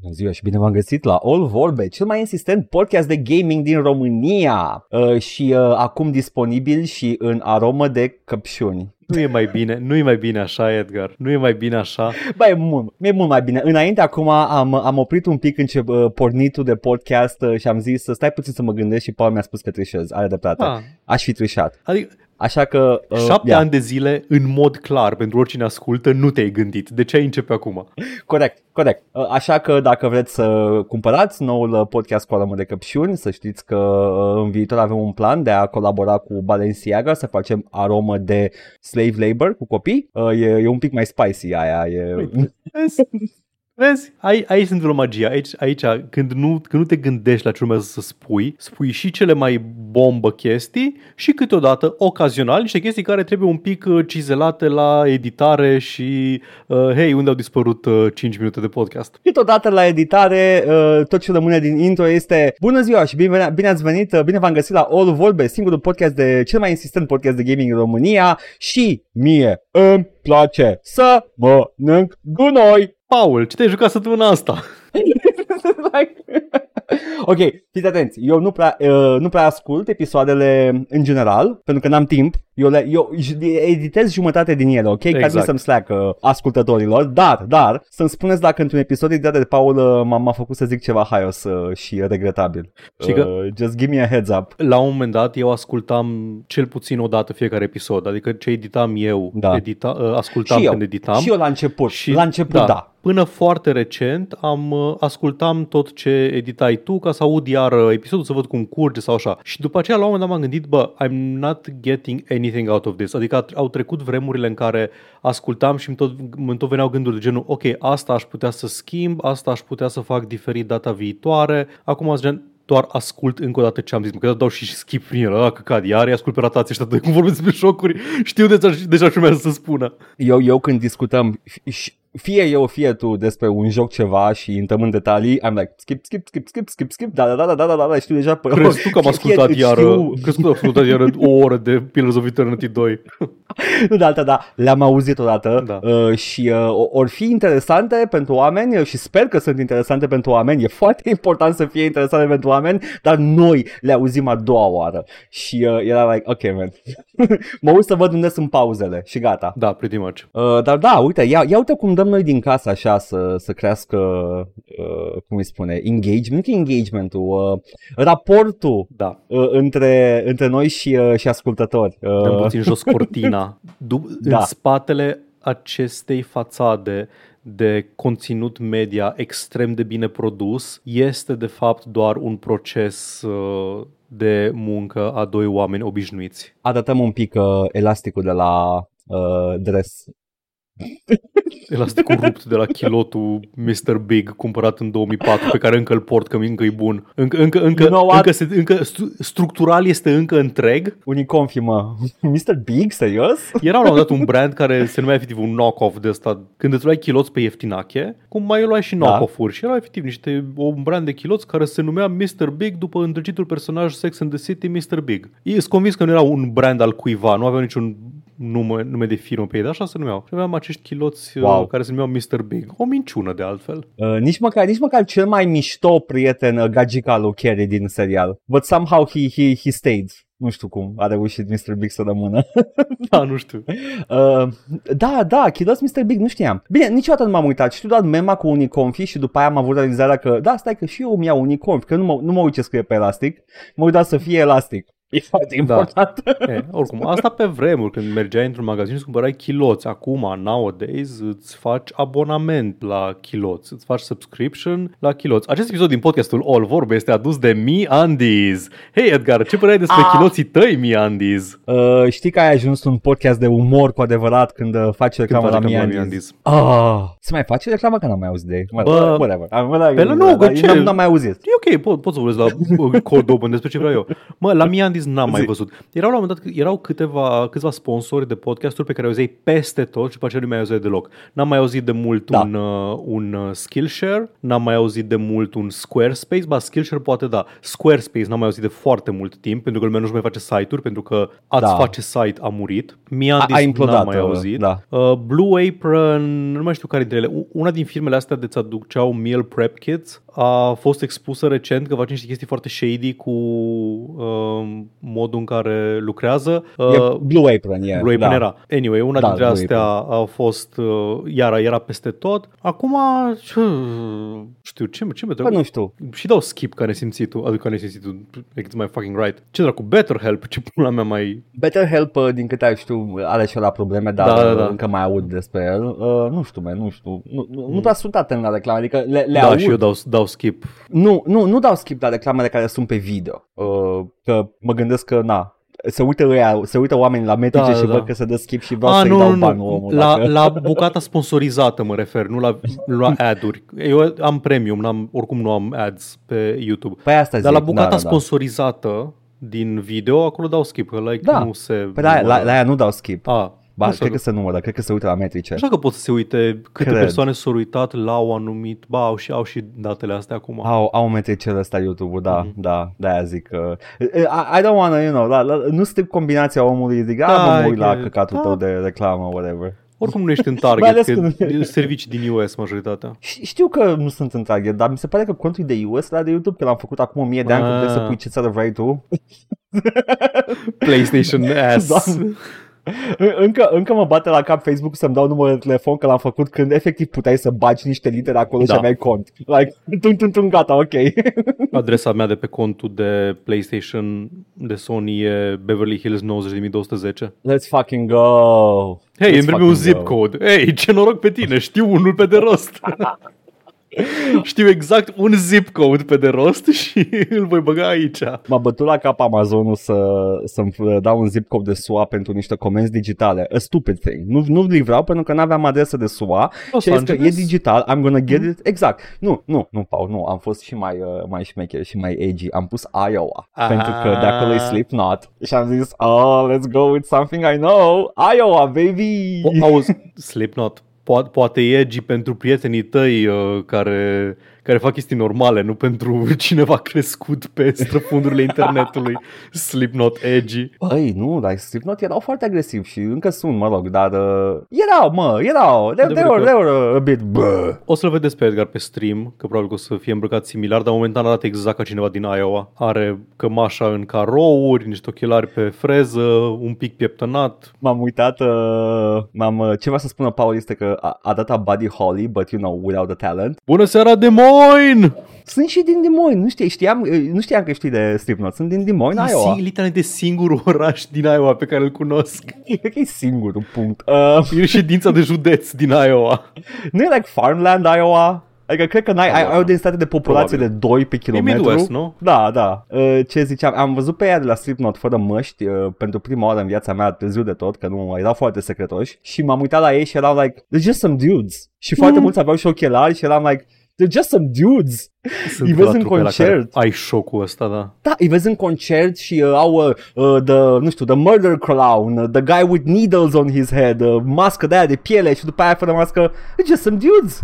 Bună ziua și bine v-am găsit la All Vorbe, cel mai insistent podcast de gaming din România uh, și uh, acum disponibil și în aromă de căpșuni. Nu e mai bine, nu e mai bine așa, Edgar. Nu e mai bine așa. Bă, e mult, e mult mai bine. Înainte, acum am, am oprit un pic încep, uh, pornitul de podcast uh, și am zis să stai puțin să mă gândesc și Paul mi-a spus că trișez. Are dreptate. Ah. Aș fi trișat. Adică Așa că... Uh, șapte ia. ani de zile, în mod clar, pentru oricine ascultă, nu te-ai gândit. De ce ai începe acum? Corect, corect. Uh, Așa că dacă vreți să cumpărați noul uh, podcast cu aromă de căpșuni, să știți că uh, în viitor avem un plan de a colabora cu Balenciaga să facem aromă de slave labor cu copii. Uh, E, e un pic mai spicy aia. E... Vezi? Vezi? Ai, aici sunt vreo magia. Aici, aici când, nu, când nu te gândești la ce urmează să spui, spui și cele mai bombă chestii și câteodată, ocazional, niște chestii care trebuie un pic uh, cizelate la editare și, uh, hei, unde au dispărut uh, 5 minute de podcast? Câteodată la editare, uh, tot ce rămâne din intro este Bună ziua și bine, bine ați venit, uh, bine v-am găsit la All Vorbe, singurul podcast de, cel mai insistent podcast de gaming în România și mie îmi place să mănânc gunoi. Paul, ce te-ai jucat săptămâna asta? ok, fiți atenți, eu nu prea, uh, nu prea ascult episoadele în general, pentru că n-am timp. Eu, le, eu editez jumătate din ele, ok? Exact. Ca Exact. să-mi slack uh, ascultătorilor, dar, dar, să-mi spuneți dacă într-un episod editat de Paul uh, m-a, m-a făcut să zic ceva haios uh, și regretabil. Și că- uh, just give me a heads up. La un moment dat eu ascultam cel puțin o dată fiecare episod, adică ce editam eu, Da. edita, uh, ascultam și eu, când editam. și eu la început, Și- la început, da. Până foarte recent am uh, ascultam tot ce editai tu ca să aud iar uh, episodul, să văd cum curge sau așa. Și după aceea la un moment dat m-am gândit, bă, I'm not getting anything out of this. Adică a- au trecut vremurile în care ascultam și îmi tot, îmi tot veneau gânduri de genul, ok, asta aș putea să schimb, asta aș putea să fac diferit data viitoare. Acum sunt gen, doar ascult încă o dată ce am zis, că dau și skip prin el, ah, căcat, iar ascult pe ratații ăștia de cum vorbesc despre șocuri, știu deja, deja ce urmează să spună. Eu, eu când discutăm, f- fie eu, fie tu despre un joc ceva și intrăm în detalii, I'm like, skip, skip, skip, skip, skip, skip, da, da, da, da, da, da, da, știu deja. pe- Crezi tu că am fie- ascultat fie- iar, știu- crezi tu că am ascultat iar o oră de Pillars of Eternity 2? Nu de alta, da, le-am auzit odată Da. uh, și uh, or fi interesante pentru oameni uh, și sper că sunt interesante pentru oameni. E foarte important să fie interesante pentru oameni, dar noi le auzim a doua oară. Și uh, era like, ok, man. mă uit să văd unde sunt pauzele și gata. Da, pretty much. Uh, dar da, uite, ia, ia uite cum dăm noi din casă așa să, să crească, uh, cum îi spune, engagement, nu că engagementul, uh, raportul Da. uh, între, între noi și, uh, și ascultători. Uh, Dăm puțin jos cortina. Du- Da. În spatele acestei fațade de conținut media extrem de bine produs este de fapt doar un proces uh, de muncă a doi oameni obișnuiți. arătăm un pic uh, elasticul de la uh, dress. Elasticul rupt de la chilotul Mr. Big cumpărat în 2004 pe care încă îl port că încă e bun. Încă, încă, încă, You know what? încă, se, încă stru- structural este încă întreg. Unii confirmă. Mr. Big, serios? Era la un moment dat un brand care se numea efectiv un knock-off de ăsta. Când îți luai chiloți pe ieftinache, cum mai luai și Da. knock-off-uri. Și erau efectiv niște, un brand de chiloți care se numea Mr. Big după îndrăgitul personaj Sex and the City Mr. Big. Sunt convins că nu era un brand al cuiva, nu aveau niciun nume, nume de firmă pe ei, dar așa se numeau. Și aveam acești chiloți Wow. wow. care se numeau Mr. Big. O minciună de altfel. Uh, nici, măcar, nici măcar cel mai mișto prieten uh, gagica lui Carrie din serial. But somehow he, he, he stayed. Nu știu cum a reușit Mr. Big să rămână. Da, nu știu. Uh, da, da, Chidos Mr. Big, nu știam. Bine, niciodată nu m-am uitat. Știu doar mema cu uniconfi și după aia am avut realizarea că, da, stai că și eu îmi iau uniconfi, că nu mă, nu mă uit ce scrie pe elastic. Mă uit doar să fie elastic. E foarte important. E, oricum, asta pe vremuri, când mergeai într-un magazin și îți cumpărai chiloți. Acum, nowadays, îți faci abonament la chiloți, îți faci subscription la chiloți. Acest episod din podcastul All Vorbe este adus de Mi Andes. Hei, Edgar, ce părere ai despre Ah. chiloții tăi, Mi Andes? Uh, știi că ai ajuns un podcast de umor cu adevărat când uh, faci Când reclamă faci la reclamă Miandis. la Ah, se mai face reclamă că n-am mai auzit de ei. Mă, Bă, whatever. Am, da, pe la nou, că ce? N-am, n-am mai auzit. E ok, pot, pot să vorbesc la uh, cold open despre ce vreau eu. Mă, la Mi Andes zis n-am mai Zi. văzut. Erau la un moment dat, erau câteva, câțiva sponsori de podcasturi pe care auzeai peste tot și după aceea nu mai auzeai deloc. N-am mai auzit de mult Da. un, uh, un uh, Skillshare, n-am mai auzit de mult un Squarespace, ba Skillshare poate da. Squarespace n-am mai auzit de foarte mult timp, pentru că lumea nu-și mai face site-uri, pentru că a-ți Da. face site a murit. Mia A- a implodat, n-am mai uh, auzit. da. Uh, Blue Apron, nu mai știu care dintre ele, U- una din firmele astea de ți aduceau meal prep kits a fost expusă recent că face niște chestii foarte shady cu uh, modul în care lucrează. Uh, E Blue Apron, e. Blue Apron da. era. Anyway, una Da, dintre Blue astea a fost, uh, iar era peste tot. Acum, ce- știu, ce, ce mi Bă, nu știu. Și dau skip ca nesimțitul, adică ca nesimțitul, like it's my fucking right. Ce dracu, BetterHelp, ce pula mea mai... BetterHelp, uh, din câte știu, are și la probleme, dar Da, da, uh, da. încă mai aud despre el. Uh, nu știu, man, nu știu. Nu, nu, nu prea sunt atent la reclame, adică le, le da, aud. și eu dau, dau skip. Nu, nu, nu dau skip la reclamele care sunt pe video. Uh, că mă gândesc că, na, se uită, ăia, se uită oamenii la metrice Da, și da. văd că se dă skip și vreau A, să-i nu, dau nu, banul nu. omul. La, dacă... la bucata sponsorizată mă refer, nu la, la ad-uri. Eu am premium, n-am, oricum nu am ads pe YouTube. Păi asta Dar zic, la bucata da, da, da. sponsorizată din video, acolo dau skip, că like Da. nu se... Păi la, la, la aia nu dau skip. A, Ba, nu știu cred că se numără, cred că se uită la metrice. Așa că pot să se uite câte Cred. persoane s-au uitat la un anumit, ba, au și, au și datele astea acum. Au, au metricele ăsta YouTube-ul, da, Mhm. da, de-aia zic că... I, I don't wanna, you know, la, la, nu stric combinația omului, zic, Da, da, mă uit la e- căcatul da. tău de reclamă, whatever. Oricum nu ești în Mai target, ales că când- e servicii din US majoritatea. Ș- Știu că nu sunt în target, dar mi se pare că contul de US la de YouTube, că l-am făcut acum 1000 de ani, că puteai să Ah. pui ce țară vrei tu. PlayStation ass. Doamne. Încă, încă mă bate la cap Facebook să-mi dau numărul de telefon că l-am făcut când efectiv puteai să bagi niște litere acolo Da. și aveai cont. Like, tung, tung, tung, gata, ok. Adresa mea de pe contul de PlayStation de Sony e Beverly Hills 90210. Let's fucking go. Hei, Let's îmi trebuie un fucking zip go. code. Hei, ce noroc pe tine, știu unul pe de rost. Știu exact un zip code pe de rost și îl voi băga aici. M-a bătut la cap Amazonul să, să-mi dau un zip code de SUA pentru niște comenzi digitale. A stupid thing. Nu, nu livrau pentru că n-aveam adresă de SUA Los și a zis că e Angeles? digital, I'm gonna get it. Exact. Nu, nu, nu, Paul, nu. Am fost și mai, uh, mai șmecher și mai edgy. Am pus Iowa. Ah. Pentru că de acolo e Slipknot. Și am zis, oh, let's go with something I know. Iowa, baby! Po- Auzi, Slipknot, poate, poate e edgy pentru prietenii tăi uh, care, care fac chestii normale, nu pentru cineva crescut pe străfundurile internetului. Slipknot edgy. Băi, nu, dar Slipknot erau foarte agresivi și încă sunt, mă rog, dar uh, erau, mă, erau, they, they, were, they were a bit, bă. O să-l vedeți pe Edgar pe stream, că probabil că o să fie îmbrăcat similar, dar momentan arată exact ca cineva din Iowa. Are cămașa în carouri, niște ochelari pe freză, un pic pieptănat. M-am uitat, uh, m-am, uh, ce vreau să spună Paul este că a, a dat Buddy Holly, but you know, without the talent. Bună seara, Des Moines! Sunt și din Des Moines, nu știi, știam, uh, nu știam că știi de Slipknot, sunt din Des Moines, E Iowa. sing- literalmente singurul oraș din Iowa pe care îl cunosc. Cred că e singurul punct. Uh, E ședința de județ din Iowa. nu e like farmland, Iowa? Adică cred că n-ai, ai, ai o densitate de populație Probabil. de 2 pe kilometru. Midwest, nu? Da, da. Uh, ce ziceam, am văzut pe ea de la Slipknot fără măști uh, pentru prima oară în viața mea, târziu de tot, că nu erau foarte secretoși și m-am uitat la ei și eram like, they're just some dudes. Și foarte Mm. mulți aveau și ochelari și eram like, they're just some dudes. Sunt Îi vezi la în trupele la care concert. Ai șocul ăsta, da. Da, îi vezi în concert și uh, au uh, uh, the, nu știu, the murder clown, uh, the guy with needles on his head, uh, mască de aia de piele și după aia fără mască, they're just some dudes.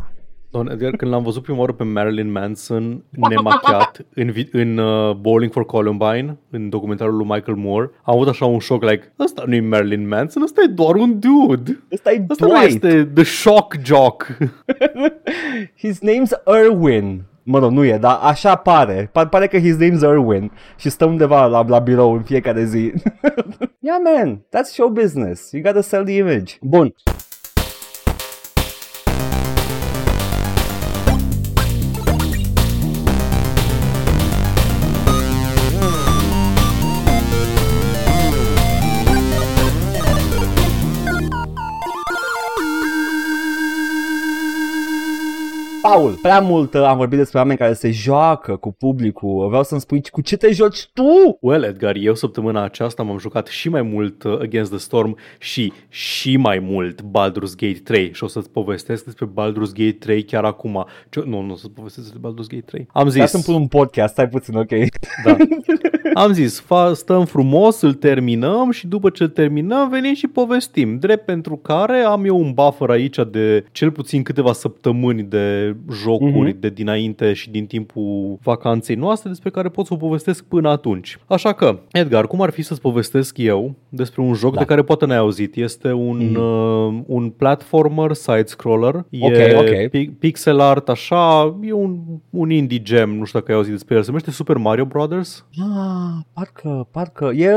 Doamne, Edgar, când l-am văzut prima oară pe Marilyn Manson nemachiat în, vi- în uh, Bowling for Columbine, în documentarul lui Michael Moore, am avut așa un șoc, like, ăsta nu e Marilyn Manson, ăsta e doar un dude. Ăsta e Ăsta nu Dwight. este The Shock Jock. His name's Erwin. Mă rog, nu e, dar așa pare. Pa- pare că his name's Erwin și stă undeva la, la birou în fiecare zi. yeah, man, that's show business. You gotta sell the image. Bun. Paul, prea mult uh, am vorbit despre oameni care se joacă cu publicul. Vreau să-mi spui cu ce te joci tu? Well, Edgar, eu săptămâna aceasta m-am jucat și mai mult uh, Against the Storm și și mai mult Baldur's Gate 3 și o să-ți povestesc despre Baldur's Gate 3 chiar acum. Ce... Nu, nu o să-ți povestesc despre Baldur's Gate 3. Am zis... Ca să-mi pun un podcast, stai puțin, ok. Da. Am zis, fa, stăm frumos, îl terminăm și după ce îl terminăm venim și povestim. Drept pentru care am eu un buffer aici de cel puțin câteva săptămâni de jocuri Mhm. de dinainte și din timpul vacanței noastre despre care pot să o povestesc până atunci. Așa că, Edgar, cum ar fi să-ți povestesc eu despre un joc Da. de care poate n-ai auzit? Este un, Mhm. uh, un platformer side-scroller. Ok, e ok. pi- pixel art, așa, e un, un indie gem, nu știu dacă ai auzit despre el. Se numește Super Mario Brothers. Ah, parcă, parcă, e,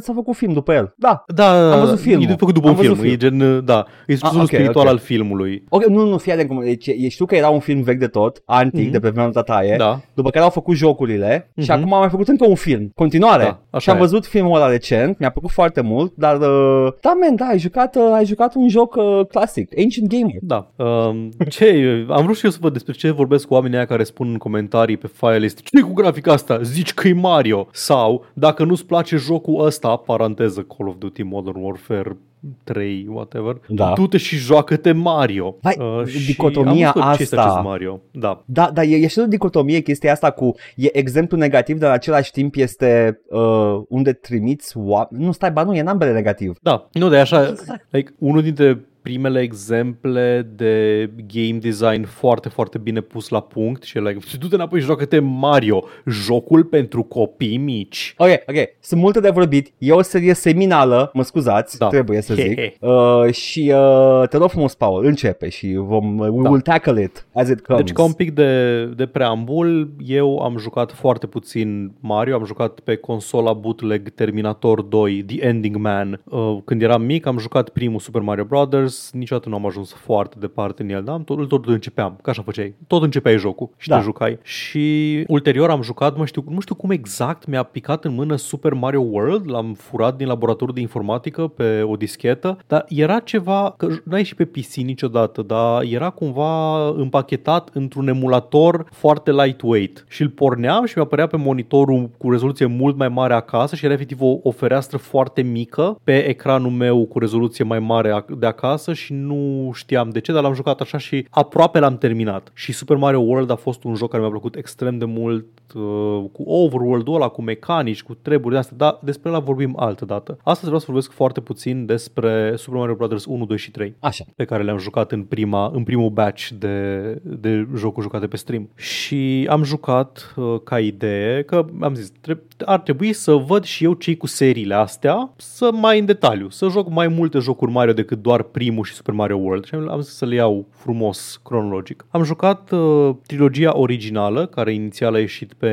s-a făcut film după el. Da. Da, Am văzut filmul. E făcut după Am un film. văzut E gen, da, e scrisul ok, spiritual ok. al filmului. Ok, nu, nu, fii atent cum, deci, e- știu că era un film vechi de tot, antic, Mhm. de pe vremea tataie, Da. după care au făcut jocurile și Mhm. acum au mai făcut încă un film, continuare. Da, așa și am e. văzut filmul ăla recent, mi-a plăcut foarte mult, dar uh, da, man, da, ai jucat, uh, ai jucat un joc uh, clasic, Ancient Gamer. Da. Um, ce, am vrut și eu să văd despre ce vorbesc cu oamenii aia care spun în comentarii pe file list ce cu grafica asta? Zici că e Mario. Sau, dacă nu-ți place jocul ăsta, paranteză Call of Duty Modern Warfare 3, whatever, Da. du-te și joacă-te Mario. Hai, și dicotomia am văzut că ce este asta- acest Mario. Da. Da, dar e, e și o dicotomie chestia asta cu, e exemplu negativ, dar în același timp este uh, unde trimiți oameni. Nu, stai, ba nu, e în ambele negativ. Da, nu, de așa, Exact. like, unul dintre primele exemple de game design foarte, foarte bine pus la punct și e like, du-te înapoi și joacă-te Mario, jocul pentru copii mici. Ok, ok, sunt multe de vorbit, e o serie seminală, mă scuzați, Da. trebuie să He, zic. he. Uh, și uh, te rog frumos, Paul, începe și vom, we Da. will tackle it as it comes. Deci ca un pic de, de preambul, eu am jucat foarte puțin Mario, am jucat pe consola bootleg Terminator 2, The Ending Man. Uh, Când eram mic am jucat primul Super Mario Brothers, niciodată nu am ajuns foarte departe în el, dar am tot, tot începeam, ca așa făceai. Tot începeai jocul și Da. te jucai. Și ulterior am jucat, mă știu, nu știu cum exact, mi-a picat în mână Super Mario World, l-am furat din laboratorul de informatică pe o dischetă, dar era ceva, că n-ai și pe PC niciodată, dar era cumva împachetat într-un emulator foarte lightweight și îl porneam și mi-apărea pe monitorul cu rezoluție mult mai mare acasă și era efectiv o, o fereastră foarte mică pe ecranul meu cu rezoluție mai mare ac- de acasă și nu știam de ce, dar l-am jucat așa și aproape l-am terminat. Și Super Mario World a fost un joc care mi-a plăcut extrem de mult uh, cu overworld-ul ăla, cu mecanici, cu treburi de astea, dar despre ăla vorbim altă dată. Astăzi vreau să vorbesc foarte puțin despre Super Mario Bros. 1, 2 și 3 Așa. pe care le-am jucat în, prima, în primul batch de, de jocuri jucate pe stream. Și am jucat uh, ca idee că am zis, tre- ar trebui să văd și eu cei cu seriile astea, să mai în detaliu, să joc mai multe jocuri Mario decât doar primul și Super Mario World. Și am am zis să le iau frumos, cronologic. Am jucat uh, trilogia originală, care inițial a ieșit pe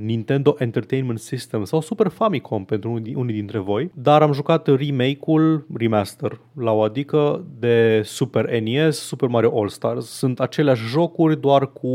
Nintendo Entertainment System sau Super Famicom pentru unii, unii dintre voi, dar am jucat remake-ul, remaster, la o adică de Super NES, Super Mario All-Stars. Sunt aceleași jocuri, doar cu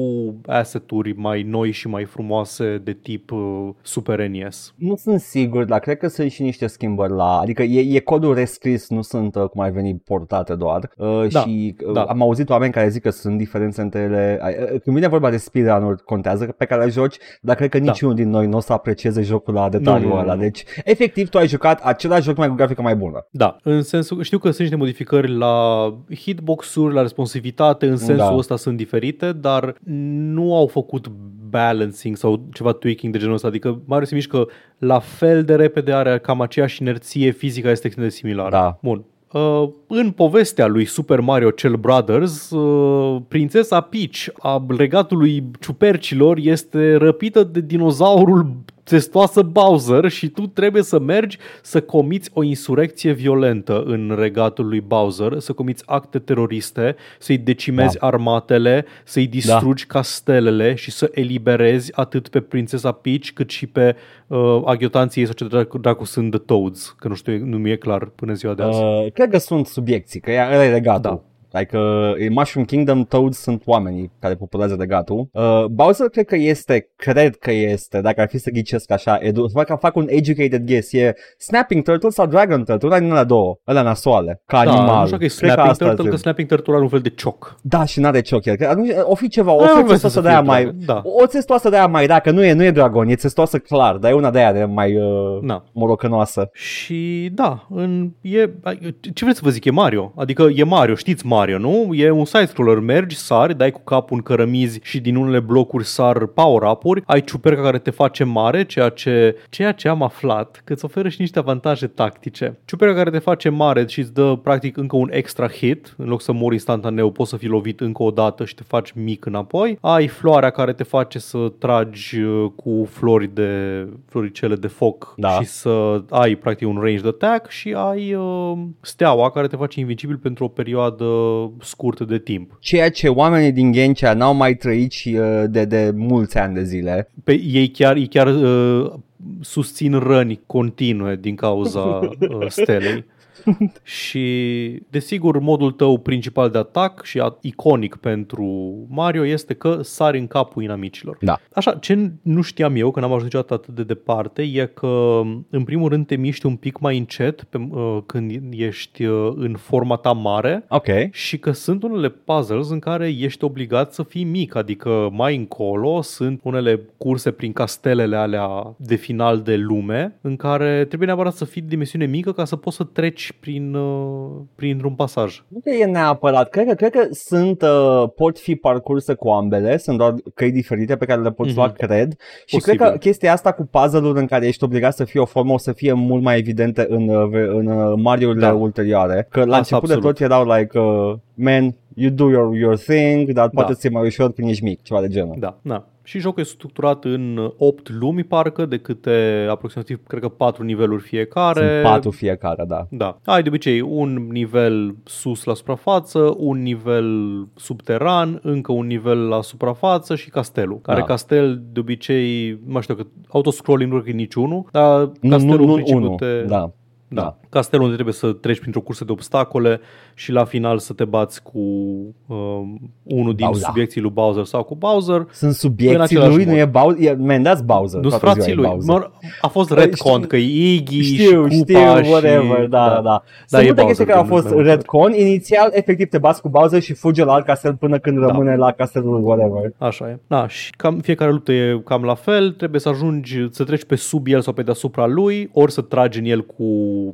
asset-uri mai noi și mai frumoase de tip uh, Super NES. Nu sunt sigur, dar cred că sunt și niște schimbări la... Adică e, e codul rescris, nu sunt uh, cum ar veni portate doar. Uh, Da, și uh, da. am auzit oameni care zic că sunt diferențe între ele. Uh, când vine vorba de speedrun-uri, contează pe care le joci, dar cred că niciunul din noi nu o să aprecieze jocul la detaliul Nu, nu, ăla. nu. Deci, efectiv, tu ai jucat același joc mai cu grafică mai bună. Da, în sensul, știu că sunt niște modificări la hitbox-uri, la responsivitate, în sensul Da. ăsta sunt diferite, dar nu au făcut balancing sau ceva tweaking de genul ăsta, adică Mario se mișcă la fel de repede, are cam aceeași inerție, fizica este extrem de similară. Da. Bun. Uh, în povestea lui Super Mario Cell Brothers, uh, prințesa Peach a regatului ciupercilor este răpită de dinozaurul testoasă Bowser și tu trebuie să mergi să comiți o insurecție violentă în regatul lui Bowser, să comiți acte teroriste, să-i decimezi da. armatele, să-i distrugi da. castelele și să eliberezi atât pe prințesa Peach cât și pe uh, aghiotanții ei sau ce dracu, dracu sunt The Toads, că nu știu, nu mi-e clar până ziua de azi. Uh, cred că sunt subiecții, că ea ăla e regatul. Da. Like, uh, în Mushroom Kingdom, Toads sunt oamenii care populează regatul. Uh, Bowser cred că este, cred că este, dacă ar fi să ghicesc așa, edu- fac, fac un educated guess, e Snapping Turtle sau Dragon Turtle, una din alea două, alea nasoale, ca Da, animal. nu știu că e Cred Snapping asta Turtle, ar că fi. Snapping Turtle are un fel de cioc. Da, și n-are cioc el. Că atunci o fi ceva, o Ah, fi vreau să țestoasă de fie aia mai... dragon, da. O țestoasă de aia mai, dacă nu e, nu e dragon, e țestoasă clar, dar e una de aia de mai uh, Na. morocănoasă. Și da, în, e, ce vreți să vă zic, e Mario. Adică e Mario, știți Mario, nu? E un side-scroller, mergi, sari, dai cu capul în cărămizi și din unele blocuri sar power-up-uri, ai ciuperca care te face mare, ceea ce, ceea ce am aflat, că îți oferă și niște avantaje tactice. Ciuperca care te face mare și îți dă practic încă un extra hit, în loc să mori instantaneu, poți să fii lovit încă o dată și te faci mic înapoi. Ai floarea care te face să tragi uh, cu flori de floricele de foc Da. și să ai practic un ranged attack și ai uh, steaua care te face invincibil pentru o perioadă scurtă de timp. Ceea ce oamenii din Ghencea n-au mai trăit și uh, de, de mulți ani de zile. Pe ei chiar, ei chiar uh, susțin răni continue din cauza uh, stelei. și desigur modul tău principal de atac și a- iconic pentru Mario este că sari în capul inamicilor. Da. Așa, ce nu știam eu, că n-am ajuns niciodată atât de departe, e că în primul rând te miști un pic mai încet pe, uh, când ești uh, în forma ta mare Ok. și că sunt unele puzzles în care ești obligat să fii mic, adică mai încolo sunt unele curse prin castelele alea de final de lume în care trebuie neapărat să fii de dimensiune mică ca să poți să treci prin, uh, printr-un pasaj. Nu că e neapărat, cred că, cred că sunt, uh, pot fi parcurse cu ambele, sunt doar căi diferite pe care le poți Mhm. lua, cred. Și Posibil. cred că chestia asta cu puzzle-uri în care ești obligat să fie o formă o să fie mult mai evidente în, uh, ve- în uh, Mario-urile Da. ulterioare. Că la Asta început de absolut. tot erau like, uh, man, you do your, your thing, dar poate Da. ți-e mai ușor când ești mic, ceva de genul. Da, da. Și jocul e structurat în 8 lumi, parcă, de câte aproximativ, cred că 4 niveluri fiecare. Sunt patru fiecare, da. Da. Ai de obicei un nivel sus la suprafață, un nivel subteran, încă un nivel la suprafață și castelul. Care Da. castel de obicei, nu mai știu că autoscrolling nu cred că e niciunul, dar Nu, castelul nu, în nu, principiu unu. te... Da. Da. Da. Castelul unde trebuie să treci printr-o cursă de obstacole și la final să te bați cu um, unul din Bowser. subiecții lui Bowser sau cu Bowser. Sunt În subiecții același lui, mod. nu e Bowser, e, man, that's Bowser. Nu Toată frații ziua e lui. Bowser. Mă, a fost Păi, retcon știu- că e Iggy Știu, și știu, Koopa whatever, și... da, da, da. Da, Sunt e multe Bowser chestii care au din fost mai multe. retcon. Inițial, efectiv, te bați cu Bowser și fuge la alt castel până când Da. rămâne la castelul whatever. Așa e. Da, și cam, fiecare luptă e cam la fel, trebuie să ajungi să treci pe sub el sau pe deasupra lui, ori să tragi în el cu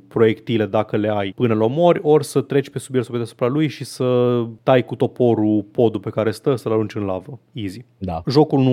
proiectile dacă le ai până îl omori, ori să treci pe sub el sau pe deasupra lui și să tai cu toporul podul pe care stă să-l arunci în lavă. Easy. Da. Jocul nu,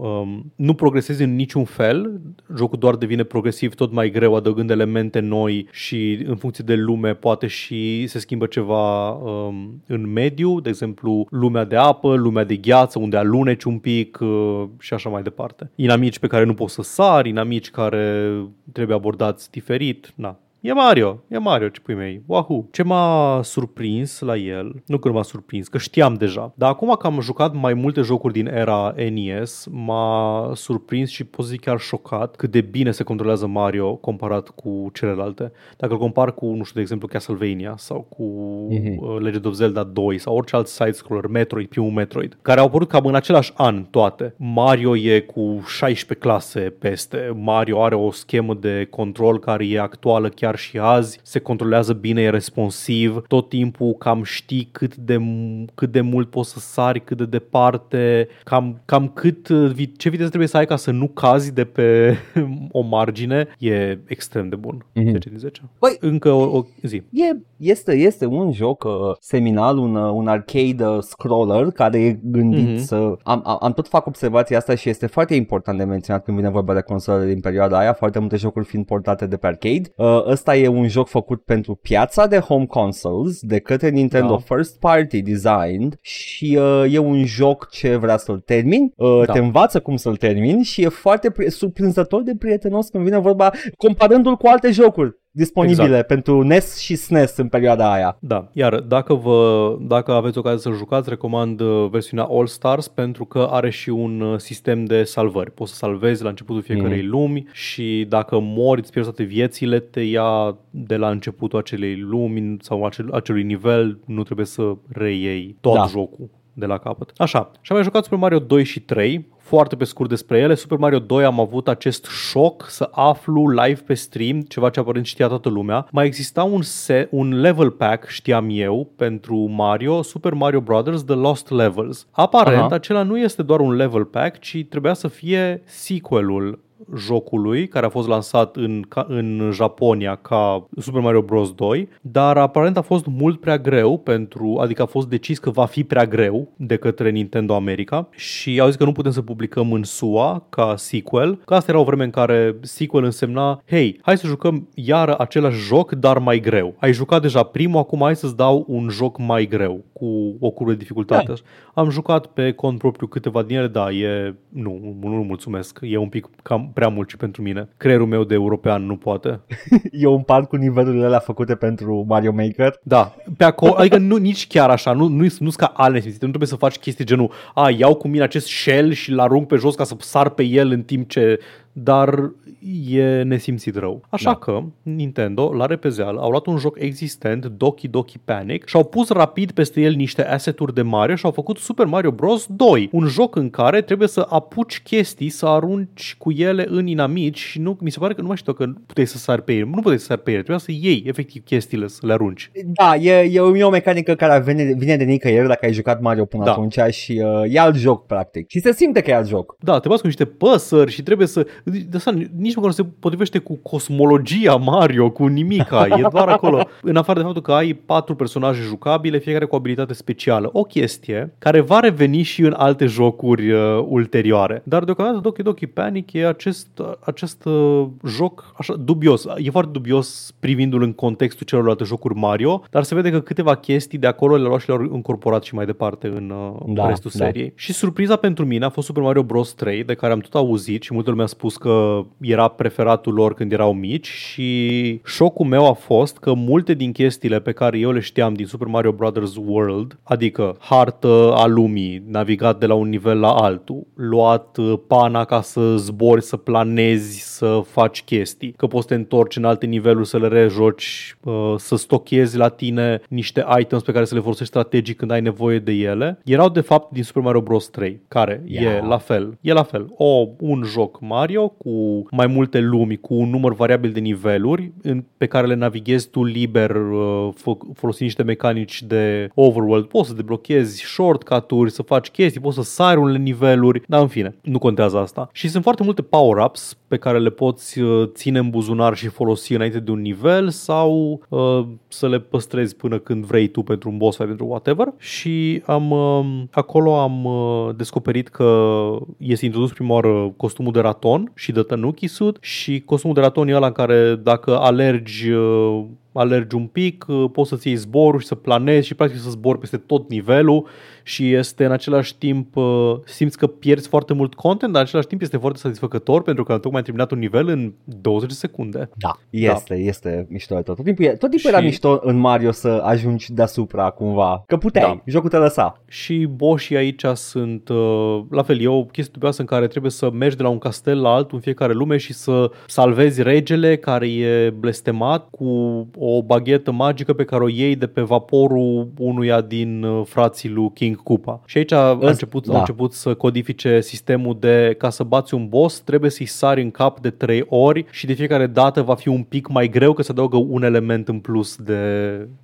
um, nu progresezi în niciun fel, jocul doar devine progresiv tot mai greu, adăugând elemente noi și în funcție de lume poate și se schimbă ceva um, în mediu, de exemplu lumea de apă, lumea de gheață, unde aluneci un pic uh, și așa mai departe. Inamici pe care nu poți să sari, inamici care trebuie abordați diferit, na. E Mario, e Mario, ce pui mei, wahoo. Ce m-a surprins la el, nu că nu m-a surprins, că știam deja, dar acum că am jucat mai multe jocuri din era NES, m-a surprins și pot să zic chiar șocat cât de bine se controlează Mario comparat cu celelalte. Dacă îl compar cu, nu știu, de exemplu Castlevania sau cu Mhm. uh, Legend of Zelda 2 sau orice alt side-scroller, Metroid, primul Metroid, care au apărut cam în același an toate. Mario e cu 16 clase peste, Mario are o schemă de control care e actuală chiar și azi, se controlează bine, e responsiv, tot timpul cam știi cât de, cât de mult poți să sari, cât de departe, cam, cam cât, uh, vi- ce viteză trebuie să ai ca să nu cazi de pe o margine, e extrem de bun. Mhm. 10 din 10. Băi- Încă o, o zi. E, este, este un joc uh, seminal, un, uh, un arcade uh, scroller care e gândit Mhm. să... Am, am, am tot fac observația asta și este foarte important de menționat când vine vorba de consolele din perioada aia, foarte multe jocuri fiind portate de pe arcade. Uh, ăsta e un joc făcut pentru piața de home consoles de către Nintendo Da. First Party Designed și uh, e un joc ce vrea să-l termin, uh, Da. te învață cum să-l termin și e foarte pri- surprinzător de prietenos când vine vorba comparându-l cu alte jocuri. Disponibile Exact. pentru NES și SNES în perioada aia. Da, iar dacă, vă, dacă aveți ocazia să jucați, recomand uh, versiunea All Stars pentru că are și un uh, sistem de salvări. Poți să salvezi la începutul fiecarei Mhm. lumi și dacă mori, îți pierzi toate viețile, te ia de la începutul acelei lumi sau acel, acelui nivel, nu trebuie să reiei tot Da. jocul de la capăt. Așa, și am mai jucat Super Mario 2 și 3, foarte pe scurt despre ele. Super Mario 2 am avut acest șoc să aflu live pe stream, ceva ce aparent știa toată lumea. Mai exista un, se- un level pack, știam eu, pentru Mario, Super Mario Brothers The Lost Levels. Aparent, Aha. acela nu este doar un level pack, ci trebuia să fie sequelul jocului care a fost lansat în, ca, în Japonia ca Super Mario Bros. 2, dar aparent a fost mult prea greu pentru, adică a fost decis că va fi prea greu de către Nintendo America și au zis că nu putem să publicăm în SUA ca sequel, că asta era o vreme în care sequel însemna, hei, hai să jucăm iară același joc, dar mai greu. Ai jucat deja primul, acum hai să-ți dau un joc mai greu, cu o curvă de dificultate. Da. Am jucat pe cont propriu câteva din ele, da, e... Nu, nu, nu mulțumesc. E un pic cam prea mult și pentru mine. Creierul meu de european nu poate. Eu împart cu nivelurile alea făcute pentru Mario Maker. Da, pe acolo, adică nu, nici chiar așa, nu, nu, nu ca ale nesimțite, nu trebuie să faci chestii genul, a, iau cu mine acest shell și îl arunc pe jos ca să sar pe el în timp ce dar e nesimțit rău. Așa Da. că Nintendo, la repezeală, au luat un joc existent, Doki Doki Panic, și au pus rapid peste el niște asset-uri de Mario și au făcut Super Mario Bros. 2, un joc în care trebuie să apuci chestii, să arunci cu ele în inamici și nu, mi se pare că nu mai știu că puteai să sari pe ele, nu puteai să sari pe ele, trebuia să iei efectiv chestiile, să le arunci. Da, e, e, o- e o mecanică care vine, vine de nicăieri dacă ai jucat Mario până Da. atunci și uh, e alt joc practic. Și se simte că e alt joc. Da, te bați cu niște păsări și trebuie să... De asta, nici măcar nu se potrivește cu cosmologia Mario, cu nimica. E doar acolo. În afară de faptul că ai patru personaje jucabile, fiecare cu o abilitate specială. O chestie care va reveni și în alte jocuri uh, ulterioare. Dar deocamdată Doki Doki Panic e acest, acest uh, joc așa dubios. E foarte dubios privindu-l în contextul celorlalte jocuri Mario, dar se vede că câteva chestii de acolo le-au luat și le-au incorporat și mai departe în uh, Da, restul da. seriei. Și surpriza pentru mine a fost Super Mario Bros. 3, de care am tot auzit și multă lume a spus că era preferatul lor când erau mici și șocul meu a fost că multe din chestiile pe care eu le știam din Super Mario Brothers World, adică hartă a lumii, navigat de la un nivel la altul, luat uh, pana ca să zbori, să planezi, să faci chestii, că poți să te întorci în alte niveluri, să le rejoci, uh, să stochezi la tine niște items pe care să le folosești strategic când ai nevoie de ele, erau de fapt din Super Mario Bros. 3, care Ia. e la fel. E la fel. O, un joc Mario cu mai multe lumi, cu un număr variabil de niveluri în, pe care le navighezi tu liber uh, fă- folosind niște mecanici de overworld. Poți să deblochezi shortcut-uri, să faci chestii, poți să sari unele niveluri, dar în fine, nu contează asta. Și sunt foarte multe power-ups pe care le poți uh, ține în buzunar și folosi înainte de un nivel sau uh, să le păstrezi până când vrei tu pentru un boss fight, pentru whatever. Și am uh, acolo am uh, descoperit că este introdus prima oară costumul de raton și de Tanuki suit și costumul de raton e ăla în care dacă alergi uh, alergi un pic, uh, poți să-ți iei zborul și să planezi și practic să zbori peste tot nivelul și este în același timp, uh, simți că pierzi foarte mult content, dar în același timp este foarte satisfăcător pentru că tocmai ai terminat un nivel în 20 de secunde. Da. Este, este mișto de tot. Tot timpul, e- tot timpul era Și- mișto în Mario să ajungi deasupra cumva. Că puteai, Da. jocul te lăsa. Și boșii aici sunt, uh, la fel, e o chestie dubioasă în care trebuie să mergi de la un castel la altul în fiecare lume și să salvezi regele care e blestemat cu o baghetă magică pe care o iei de pe vaporul unuia din uh, frații lui King Koopa. Și aici a Ăst- început, da. au început să codifice sistemul de ca să bați un boss trebuie să-i sari în cap de trei ori și de fiecare dată va fi un pic mai greu că se adaugă un element în plus de,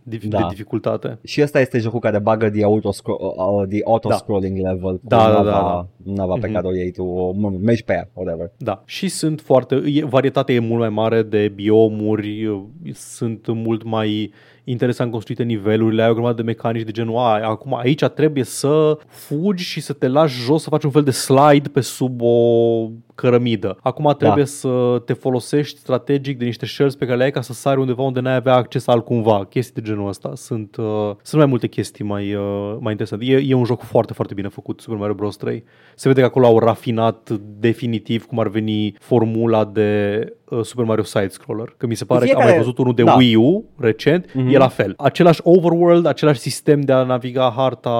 de, Da. de dificultate. Și ăsta este jocul care bagă the auto-scro- uh, the auto-scrolling level. cu Da, da, nava, da, da. Nava pe Mhm. care o iei tu, o, mă, mergi pe ea, whatever. Da, și sunt foarte, e, varietatea e mult mai mare de biomuri, sunt mult mai interesant construite nivelurile, ai o grămadă de mecanici de genul, a, acum aici trebuie să fugi și să te lași jos, să faci un fel de slide pe sub o cărămidă. Acum trebuie da. să te folosești strategic de niște shells pe care le ai ca să sari undeva unde n-ai avea acces altcumva. Chestii de genul ăsta. Sunt, uh, sunt mai multe chestii mai, uh, mai interesante. E, e un joc foarte, foarte bine făcut, Super Mario Bros. 3. Se vede că acolo au rafinat definitiv cum ar veni formula de uh, Super Mario Side-Scroller. Că mi se pare Fiecare... că am mai văzut unul de da. Wii U recent, mm-hmm. e la fel. Același overworld, același sistem de a naviga harta.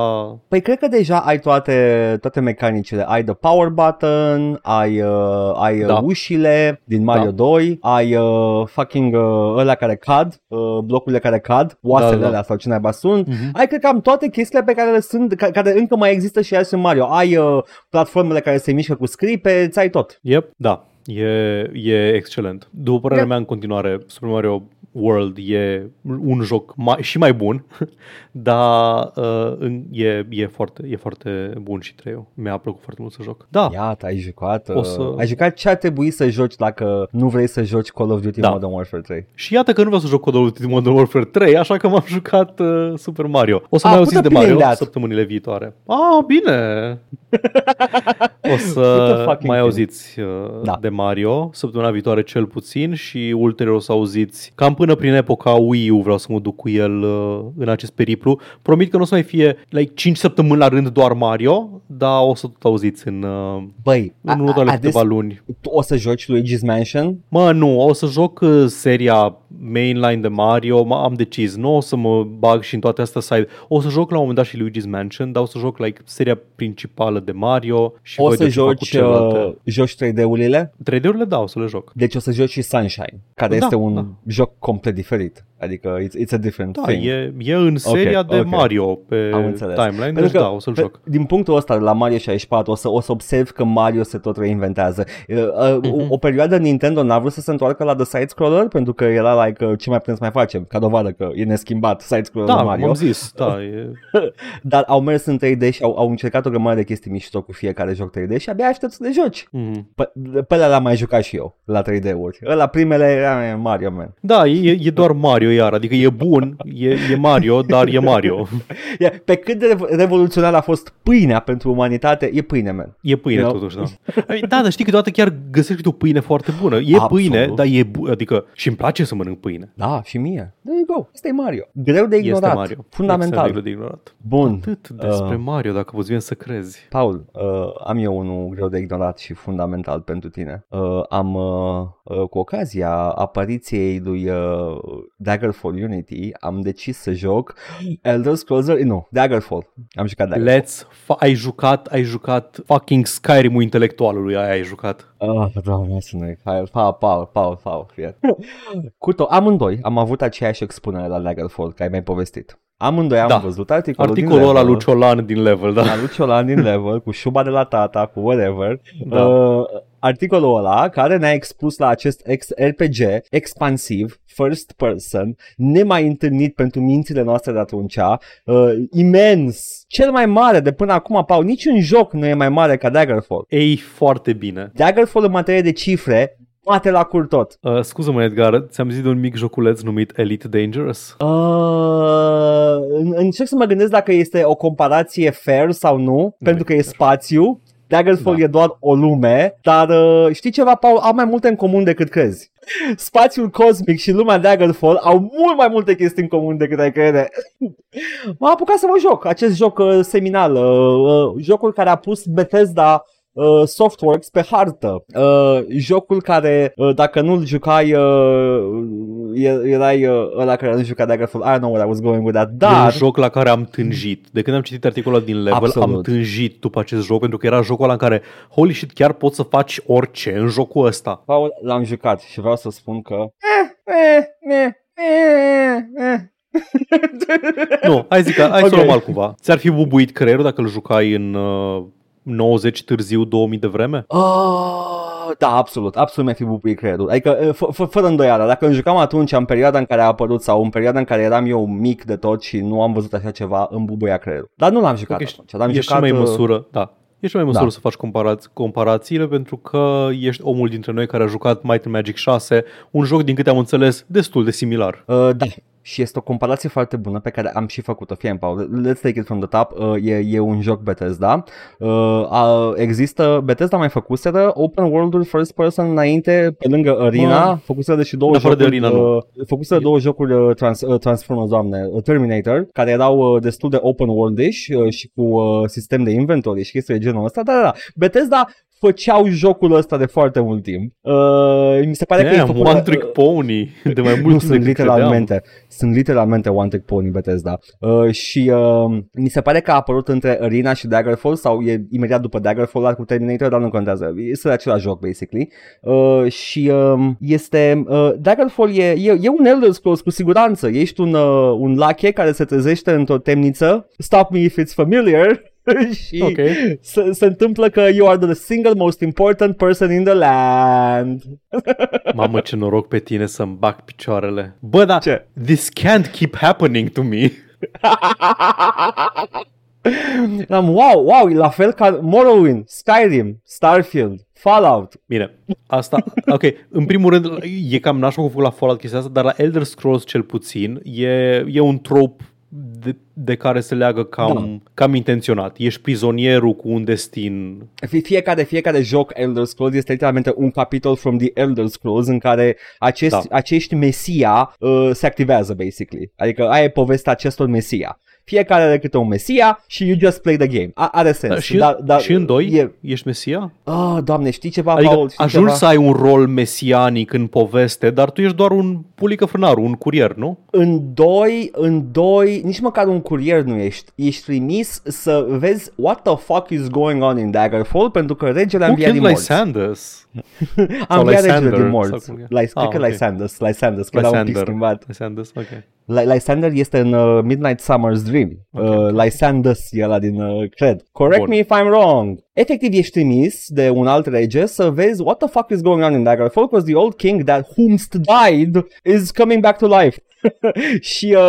Păi cred că deja ai toate, toate mecanicile. Ai the power button, ai uh, ai uh, da. ușile din Mario da. 2, ai uh, fucking uh, ăla care cad, uh, blocurile care cad, oasele da, da. sau ce naiba sunt. Mm-hmm. Ai cred că am toate chestiile pe care le sunt, ca, care încă mai există și azi în Mario. Ai uh, platformele care se mișcă cu scripe, ai tot. Yep, da. E, e excelent. După părerea yep. mea, în continuare, Super Mario World e un joc mai, și mai bun, dar uh, e, e, foarte, e foarte bun și trei Mi-a plăcut foarte mult să joc. Da. Iată, ai jucat. O să... Uh, ai jucat ce ar trebui să joci dacă nu vrei să joci Call of Duty da. Modern Warfare 3. Și iată că nu vreau să joc Call of Duty Modern Warfare 3, așa că m-am jucat uh, Super Mario. O să A, mai auziți de Mario leat. săptămânile viitoare. Ah, bine! o să mai auziți uh, da. de Mario săptămâna viitoare cel puțin și ulterior o să auziți cam până prin epoca Wii U vreau să mă duc cu el uh, în acest periplu. Promit că nu o să mai fie like 5 săptămâni la rând doar Mario, dar o să tot auziți în, uh, Băi, în următoarele câteva luni. O să joci Luigi's Mansion? Mă, nu, o să joc uh, seria mainline de Mario, am decis, nu o să mă bag și în toate astea side. O să joc la un moment dat și Luigi's Mansion, dar o să joc like seria principală de Mario și o să joci, uh, joci 3D-urile? 3D-urile da, o să le joc. Deci o să joci și Sunshine, care da, este un da. joc complet diferit. Adică it's, it's a different da, thing. E, e în seria okay, de okay. Mario pe timeline, deci că, da, o să-l pe, joc. Din punctul ăsta, la Mario 64, o să, o să observ că Mario se tot reinventează. Uh, uh, mm-hmm. o, o perioadă Nintendo n-a vrut să se întoarcă la The Side-Scroller pentru că era like, uh, ce mai putem să mai facem, ca dovadă că e neschimbat Side-Scroller da, Mario. Da, zis, da. E... Dar au mers în 3D și au, au încercat o grămadă de chestii mișto cu fiecare joc 3D și abia aștept să le joci. Mm-hmm. Pe, pe ăla l-am mai jucat și eu, la 3D-uri. La primele era Mario, man. Da, e, e doar Mario iar, adică e bun bun, e, e Mario, dar e Mario. Pe cât de revoluționar a fost pâinea pentru umanitate, e pâine, man. E pâine you know? totuși, da. Da, dar știi că câteodată chiar găsești o pâine foarte bună. E Absolut. pâine, dar e bu- adică și îmi place să mănânc pâine. Da, și mie. There you go. Asta e Mario. Greu de ignorat. Este Mario. Fundamental. Greu de ignorat. Bun. Atât despre uh, Mario, dacă vă vine să crezi. Paul, uh, am eu unul greu de ignorat și fundamental pentru tine. Uh, am, uh, uh, cu ocazia apariției lui uh, Daggerfall Unity, am decis să joc Elder Scrolls, nu, Daggerfall. Am jucat Daggerfall. Let's, f- ai jucat, ai jucat fucking Skyrim-ul intelectualului, aia ai jucat. Oh, doamne, să nu Hai, Paul, Paul, Paul, Paul, fie. Cu to- amândoi am avut aceeași expunere la Daggerfall, care ai mai povestit. Amândoi am da. văzut articolul, articolul din ăla lui Ciolan din level, da. La lui Ciolan din level, cu șuba de la tata, cu whatever. Da. Uh, articolul ăla care ne-a expus la acest RPG expansiv, first person, nemai întâlnit pentru mințile noastre de atunci, uh, imens, cel mai mare de până acum, Pau, niciun joc nu e mai mare ca Daggerfall. Ei, foarte bine. Daggerfall în materie de cifre Poate la cur tot. Uh, scuză-mă, Edgar, ți-am zis de un mic joculeț numit Elite Dangerous? Uh, încerc să mă gândesc dacă este o comparație fair sau nu, pentru că e spațiu. Daggerfall da. e doar o lume, dar uh, știi ceva, Paul, au mai multe în comun decât crezi. Spațiul cosmic și lumea Daggerfall au mult mai multe chestii în comun decât ai crede. M-am apucat să mă joc acest joc uh, seminal, uh, uh, jocul care a pus Bethesda uh, Softworks pe hartă. Uh, jocul care, uh, dacă nu-l jucai, uh, erai uh, ăla care nu juca Daggerfall. I don't know where I was going with that. Dar... E un joc la care am tânjit. De când am citit articolul din Level, Absolut. am tânjit după acest joc, pentru că era jocul ăla în care, holy shit, chiar poți să faci orice în jocul ăsta. Paul, l-am jucat și vreau să spun că... Eh, eh, eh, eh, eh. nu, hai zic, hai okay. să o luăm altcumva. Ți-ar fi bubuit creierul dacă îl jucai în uh, 90 târziu 2000 de vreme? Oh, da, absolut, absolut mi-a fi bubuit creierul. Adică, f- f- fără îndoială, dacă îl jucam atunci, în perioada în care a apărut sau în perioada în care eram eu mic de tot și nu am văzut așa ceva, îmi bubuia creierul. Dar nu l-am jucat okay, atunci. L-am ești jucat, mai în măsură, da. Ești mai măsură da. să faci comparați, comparațiile pentru că ești omul dintre noi care a jucat Might and Magic 6, un joc din câte am înțeles destul de similar. Uh, da, și este o comparație foarte bună pe care am și făcut-o. Fie Paul, let's take it from the top. Uh, e, e un joc Bethesda. Uh, uh, există, Bethesda mai făcuseră open world-uri first person înainte, pe lângă Arena, Mă, făcuseră și două afară jocuri, de Arena, nu. uh, făcuseră două jocuri uh, trans, uh, Transformers, doamne, uh, Terminator, care erau uh, destul de open world-ish uh, și cu uh, sistem de inventory și chestii de genul ăsta. Da, da, da. Bethesda făceau jocul ăsta de foarte mult timp. Uh, mi se pare că e Damn, făcut, one trick pony de mai mult nu, sunt decât credeam. literalmente, sunt literalmente One Trick Pony Bethesda. Uh, și uh, mi se pare că a apărut între Arena și Daggerfall sau e imediat după Daggerfall dar cu Terminator, dar nu contează. Este același joc, basically. Uh, și uh, este... Uh, Daggerfall e, e, e un Elder Scrolls cu siguranță. Ești un, uh, un lache care se trezește într-o temniță. Stop me if it's familiar. și Ok. se, se întâmplă că you are the single most important person in the land. Mamă, ce noroc pe tine să-mi bag picioarele. Bă, da, Ce? this can't keep happening to me. Eram, wow, wow, e la fel ca Morrowind, Skyrim, Starfield, Fallout. Bine, asta, ok, în primul rând, e cam nașpa cum făcut la Fallout chestia asta, dar la Elder Scrolls cel puțin, e, e un trop de, de care se leagă cam, da. cam intenționat. Ești prizonierul cu un destin. Fie- Fiecare, fiecare joc Elder Scrolls este literalmente un capitol from the Elder Scrolls în care acest, Da. acești mesia uh, se activează, basically. Adică aia e povestea acestor mesia. Fiecare are câte un mesia și you just play the game. A, are sens. Da, și, dar, dar, și în doi E, ești Mesia? oh, doamne, știi ceva, Adică Paul? Știi ajungi ceva? să ai un rol mesianic în poveste, dar tu ești doar un pulică frânar, un curier, nu? În doi, în doi, nici măcar un curier nu ești. Ești trimis să vezi what the fuck is going on in Daggerfall pentru că regele a Who înviat din killed morți. Lysander's? A Sau înviat regele Lysander, din morți. sau cum e? Lys- Ah, cred că ok. Lysander's, Lysander's, că era un pic Lysander. schimbat. Lysander's, ok. Ly- Lysander este în uh, Midnight Summer's Dream. Ok, uh, Lysander's e ăla din, uh, cred. Correct Bun. me if I'm wrong. Efectiv ești trimis de un alt rege să vezi what the fuck is going on in Daggerfall because the old king that whomst died is coming back to life. și uh,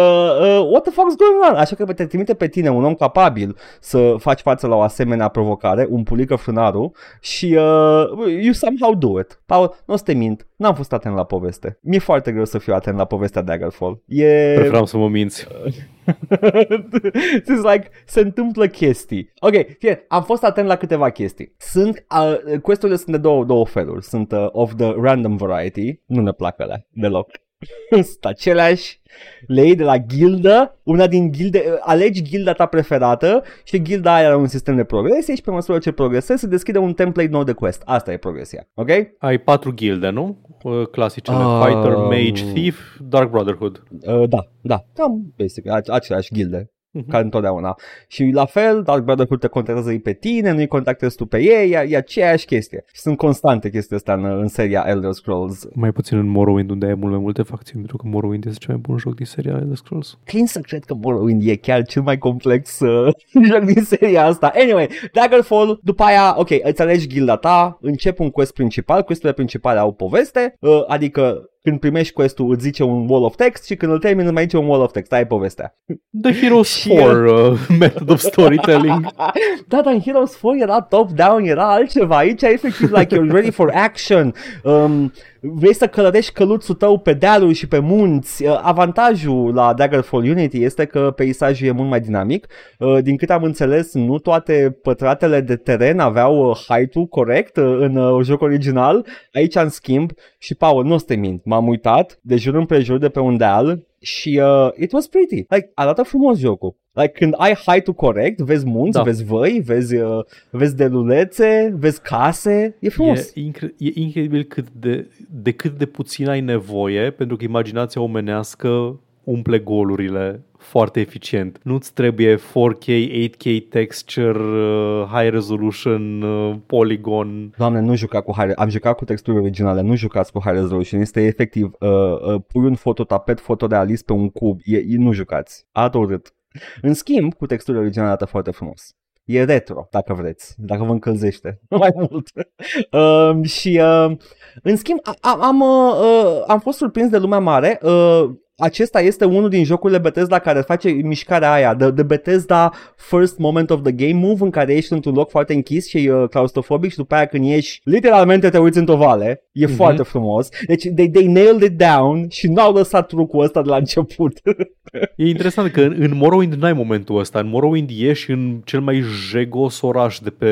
uh, what the fuck is going on? Așa că te trimite pe tine, un om capabil să faci față la o asemenea provocare, un pulică frânaru și uh, you somehow do it. Paul, nu o să te mint, n-am fost atent la poveste. Mi-e foarte greu să fiu atent la povestea Daggerfall. E... Preferam să mă minți. It's like, se întâmplă chestii. Ok, fie, am fost atent la câteva chestii. Sunt, uh, questurile sunt de două, două feluri. Sunt uh, of the random variety. Nu ne plac alea deloc. sunt aceleași. Le iei de la gildă, una din gilde, uh, alegi gilda ta preferată și gilda aia are un sistem de progresie și pe măsură ce progresezi se deschide un template nou de quest. Asta e progresia, ok? Ai patru gilde, nu? Uh, Clasicele. Um, Fighter, Mage, Thief, Dark Brotherhood. Uh, da, da, cam basic, ace- aceleași gilde. Mhm. ca întotdeauna. Și la fel, Dark Brotherhood te contactează ei pe tine, nu-i contactezi tu pe ei, e, e aceeași chestie. Și sunt constante chestii astea în, în seria Elder Scrolls. Mai puțin în Morrowind, unde ai mult mai multe facțiuni, pentru că Morrowind este cel mai bun joc din seria Elder Scrolls. Clin să cred că Morrowind e chiar cel mai complex uh, joc din seria asta. Anyway, Daggerfall, după aia, ok, îți alegi gilda ta, începi un quest principal, questurile principale au poveste, uh, adică când primești quest-ul îți zice un wall of text și când îl termini îți mai zice un wall of text, aia e povestea. The Heroes Și, 4 uh, method of storytelling. da, dar în Heroes 4 era top-down, era altceva. Aici e efectiv like you're ready for action. Um, vrei să călărești căluțul tău pe dealuri și pe munți. Uh, avantajul la Daggerfall Unity este că peisajul e mult mai dinamic. Uh, din câte am înțeles, nu toate pătratele de teren aveau uh, height-ul corect uh, în uh, jocul original. Aici, în schimb, și Paul, nu o să te mint, m-am uitat de jur împrejur de pe un deal și uh, it was pretty. Like, arată frumos jocul. Like, când ai height-ul corect, vezi munți, Da. da. vezi văi, vezi, uh, vezi delulețe, vezi case, e frumos. E, incre- e incredibil cât de, de cât de puțin ai nevoie, pentru că imaginația omenească umple golurile foarte eficient. Nu-ți trebuie 4K, 8K texture, uh, high resolution, uh, polygon. Doamne, nu juca cu high, am jucat cu texturi originale, nu jucați cu high resolution, este efectiv, uh, uh, pui un fototapet fotorealist pe un cub, e, e, nu jucați, arată urât. În schimb, cu texturi originale arată foarte frumos. E retro, dacă vreți, dacă vă încălzește mai mult. uh, și uh, în schimb, a, a, am, uh, uh, am fost surprins de lumea mare. Uh, acesta este unul din jocurile Bethesda care face mișcarea aia, the, the Bethesda first moment of the game move în care ești într-un loc foarte închis și uh, claustrofobic și după aia când ieși, literalmente te uiți într-o vale. E mm-hmm. foarte frumos. Deci they, they nailed it down și n-au lăsat trucul ăsta de la început. e interesant că în, în Morrowind n-ai momentul ăsta. În Morrowind ieși în cel mai jegos oraș de pe...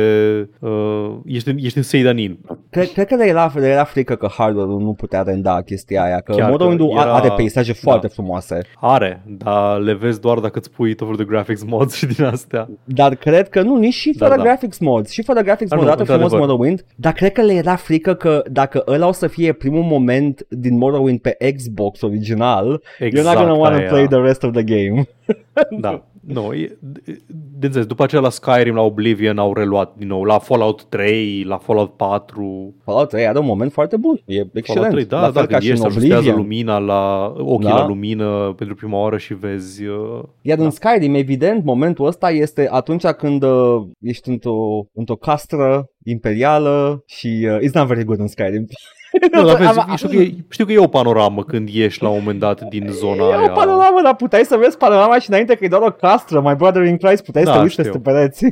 Uh, ești, în, ești în Seidanin. Cred, cred că era, era frică că hardware-ul nu putea renda chestia aia, că Morrowind-ul era... are peisaje foarte foarte da. frumoase. Are, dar le vezi doar dacă îți pui tot de graphics mods și din astea. Dar cred că nu, nici și fără da, da. graphics mods. Și fără graphics mods, dată frumos Morrowind. Dar cred că le era frică că dacă ăla o să fie primul moment din Morrowind pe Xbox original, exact, you're not gonna want to play the rest of the game. da. Nu, e, de înțeles, după aceea la Skyrim, la Oblivion au reluat din nou, la Fallout 3, la Fallout 4. Fallout 3 are un moment foarte bun, e excelent. 3, da, la da, când ești, ajustează lumina la, ochii da? la lumină pentru prima oară și vezi... Uh, Iar da. în Skyrim, evident, momentul ăsta este atunci când uh, ești într-o, într-o castră imperială și uh, it's not very good în Skyrim. Nu, dar vezi, știu, că e, știu că e o panoramă când ieși la un moment dat din zona e aia. E o panoramă, dar puteai să vezi panorama și înainte că e doar o castră, my brother in Christ, puteai da, să te uiți peste pereți.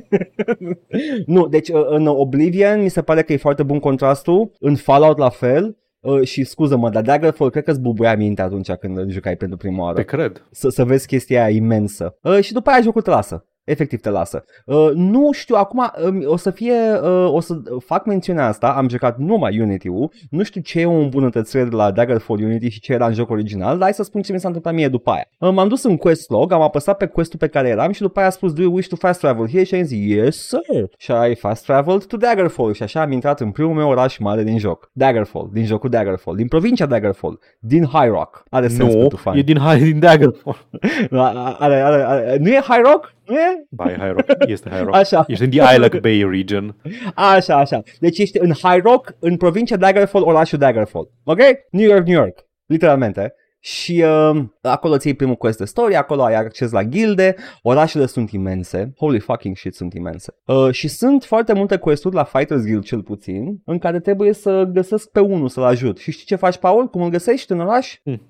nu, deci uh, în Oblivion mi se pare că e foarte bun contrastul, în Fallout la fel, Uh, și scuză-mă, dar Daggerfall cred că îți bubuia minte atunci când îl jucai pentru prima oară. Te cred. Să, să vezi chestia aia imensă. Uh, și după aia jocul te lasă efectiv te lasă. Uh, nu știu, acum uh, o să fie, uh, o să fac mențiunea asta, am jucat numai Unity-ul, nu știu ce e o îmbunătățire de la Daggerfall Unity și ce era în jocul original, dar hai să spun ce mi s-a întâmplat mie după aia. Uh, m-am dus în quest log, am apăsat pe questul pe care eram și după aia a spus do you wish to fast travel here și am zis yes sir. Și ai fast traveled to Daggerfall și așa am intrat în primul meu oraș mare din joc. Daggerfall, din jocul Daggerfall, din provincia Daggerfall, din High Rock. Are sens no, e din, High, din Daggerfall. are, are, are, are, nu e High Rock? Nu e? Ba, e High Rock. Este High Rock. Așa. Ești în The Isle Bay region. Așa, așa. Deci ești în High Rock, în provincia Daggerfall, orașul Daggerfall. Ok? New York, New York. Literalmente și uh, acolo ții primul quest de story, acolo ai acces la gilde, orașele sunt imense, holy fucking shit sunt imense. Uh, și sunt foarte multe questuri la Fighters Guild cel puțin, în care trebuie să găsesc pe unul să-l ajut. Și știi ce faci, Paul? Cum îl găsești în oraș? Hmm.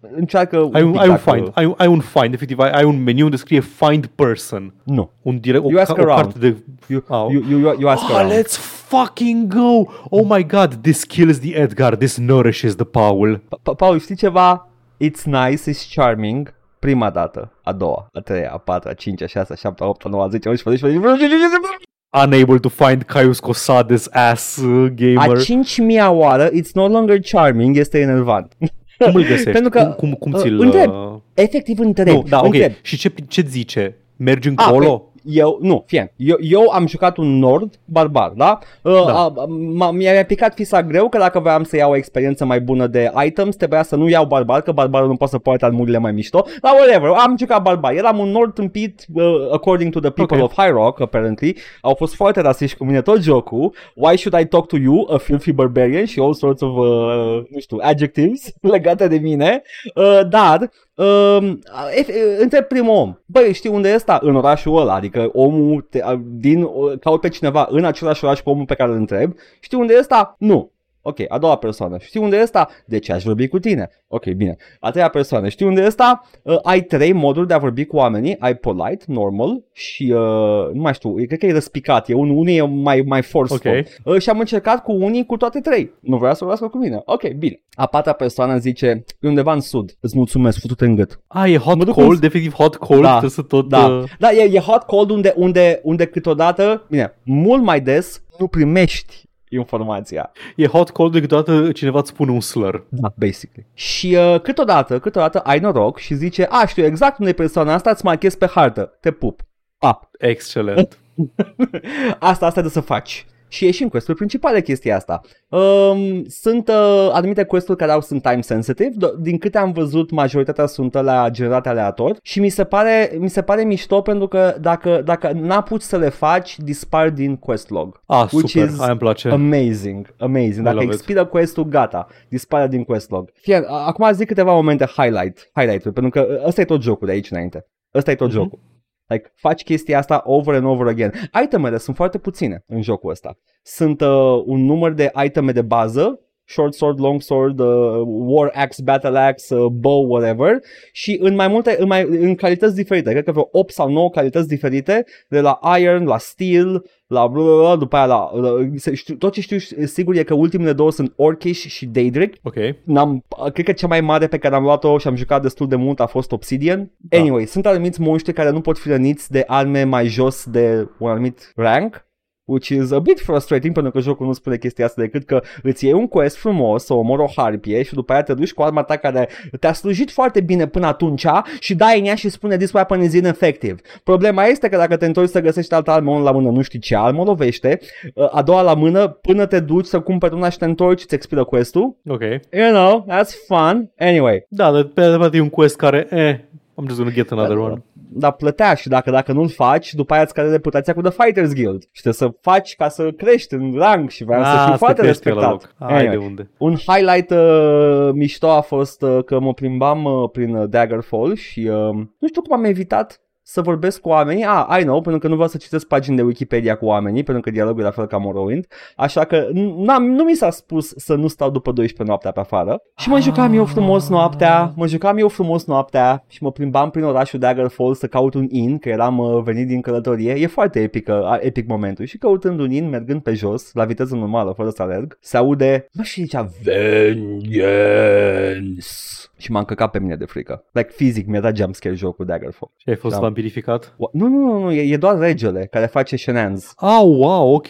Încearcă ai un, ai un find, ai, ai un find, efectiv, ai, ai un meniu unde scrie find person. Nu. Un direct, you o, ask o around. carte de... You, oh. you, you, you, you ask oh, around. let's fucking go! Oh my god, this kills the Edgar, this nourishes the Paul. Paul, știi ceva? It's nice, it's charming, prima dată, a doua, a treia, a patra, a cincea, a șasea, a șaptea, a opta, a noua, a zecea, a 11, a 12, Unable to find Caius Cosades ass uh, gamer. A cincimia oară, it's no longer charming, este enervant. Cum îl găsești? Pentru că, cum, cum, cum uh, ți-l... Întreb, uh... efectiv întreb. Nu, da, întreb. ok. Și ce, ce zice? Mergi ah, încolo? A, eu, nu, fie, eu, eu am jucat un Nord barbar, da? Uh, da. Uh, mi-a picat fisa greu că dacă voiam să iau o experiență mai bună de items, trebuia să nu iau barbar, că barbarul nu poate să poate armurile mai mișto, dar whatever, am jucat barbar. Eram un Nord tâmpit, uh, according to the people okay. of High Rock, apparently. Au fost foarte rasiști cu mine tot jocul. Why should I talk to you, a filthy barbarian și all sorts of, uh, nu știu, adjectives legate de mine. Uh, dar Uh, întreb primul om, băi, știi unde e ăsta? În orașul ăla, adică omul, te, din, caut pe cineva în același oraș cu omul pe care îl întreb, știi unde e ăsta? Nu. Ok, a doua persoană. Știi unde e ăsta? De ce aș vorbi cu tine? Ok, bine. A treia persoană. Știi unde e ăsta? Uh, ai trei moduri de a vorbi cu oamenii. Ai polite, normal și uh, nu mai știu, cred că e răspicat. E un, unul e mai, mai forceful. Okay. Uh, și am încercat cu unii cu toate trei. Nu vrea să vorbească cu mine. Ok, bine. A patra persoană zice, e undeva în sud. Îți mulțumesc, futut în gât. Ah, e hot cold, în... definitiv hot cold. Da, să tot, da. Uh... da e, e hot cold unde, unde, unde câteodată, bine, mult mai des nu primești informația. E hot cold de câteodată cineva îți spune un slur. Da, basically. Și uh, câteodată, câteodată ai noroc și zice, a, știu exact unde e persoana asta, îți marchez pe hartă, te pup. A. Excelent. asta, asta de să faci și ieșim quest-uri principale chestia asta. Um, sunt uh, anumite quest-uri care au sunt time sensitive, din câte am văzut majoritatea sunt la generate aleator și mi se pare, mi se pare mișto pentru că dacă, dacă n-apuci să le faci, dispar din quest log. Ah, which super, is îmi place. Amazing, amazing. Dacă expiră quest-ul, gata, dispare din quest log. Fie, acum zic câteva momente highlight, highlight pentru că ăsta e tot jocul de aici înainte. Ăsta e tot mm-hmm. jocul. Like, faci chestia asta over and over again. Itemele sunt foarte puține în jocul ăsta. Sunt uh, un număr de iteme de bază short sword, long sword, uh, war axe, battle axe, uh, bow, whatever și în mai multe, în, mai, în calități diferite, cred că vreo 8 sau 9 calități diferite, de la iron, la steel, la bla, bla, bla, după aia la, la știu, tot ce știu sigur e că ultimele două sunt Orcish și Daedric. Ok. N-am, cred că cea mai mare pe care am luat-o și am jucat destul de mult a fost Obsidian. Da. Anyway, sunt anumiți monștri care nu pot fi răniți de arme mai jos de un anumit rank which is a bit frustrating pentru că jocul nu spune chestia asta decât că îți iei un quest frumos să omori o harpie și după aia te duci cu arma ta care te-a slujit foarte bine până atunci și dai în ea și spune this weapon is ineffective. Problema este că dacă te întorci să găsești altă armă unul la mână, nu știi ce armă lovește, a doua la mână, până te duci să cumperi una și te întorci, îți expiră quest-ul. Ok. You know, that's fun. Anyway, Da, dar pe adevărat e un quest care, eh, I'm just gonna get another one. dar plătea și dacă, dacă nu-l faci, după aia îți scade reputația cu The Fighters Guild. Și trebuie să faci ca să crești în rang și vreau să Ah, fii să foarte crești eu la respectat. loc. Ai de unde. Un highlight uh, mișto a fost uh, că mă plimbam uh, prin uh, Daggerfall și uh, nu știu cum am evitat să vorbesc cu oamenii. Ah, I know, pentru că nu vreau să citesc pagini de Wikipedia cu oamenii, pentru că dialogul e la fel ca Morrowind. Așa că n-am, nu mi s-a spus să nu stau după 12 noaptea pe afară. Și mă jucam eu frumos noaptea, mă jucam eu frumos noaptea și mă plimbam prin orașul Daggerfall să caut un inn, că eram uh, venit din călătorie. E foarte epic, uh, epic momentul. Și căutând un inn, mergând pe jos, la viteză normală, fără să alerg, se aude, nu știu, zicea, Vengeance. Și m-am căcat pe mine de frică. Like, fizic, mi-a dat jumpscare jocul Daggerfall. Și ai fost Da. vampirificat? Wa- Nu, nu, nu, nu, e, e doar regele care face shenanigans. Ah, wow, ok.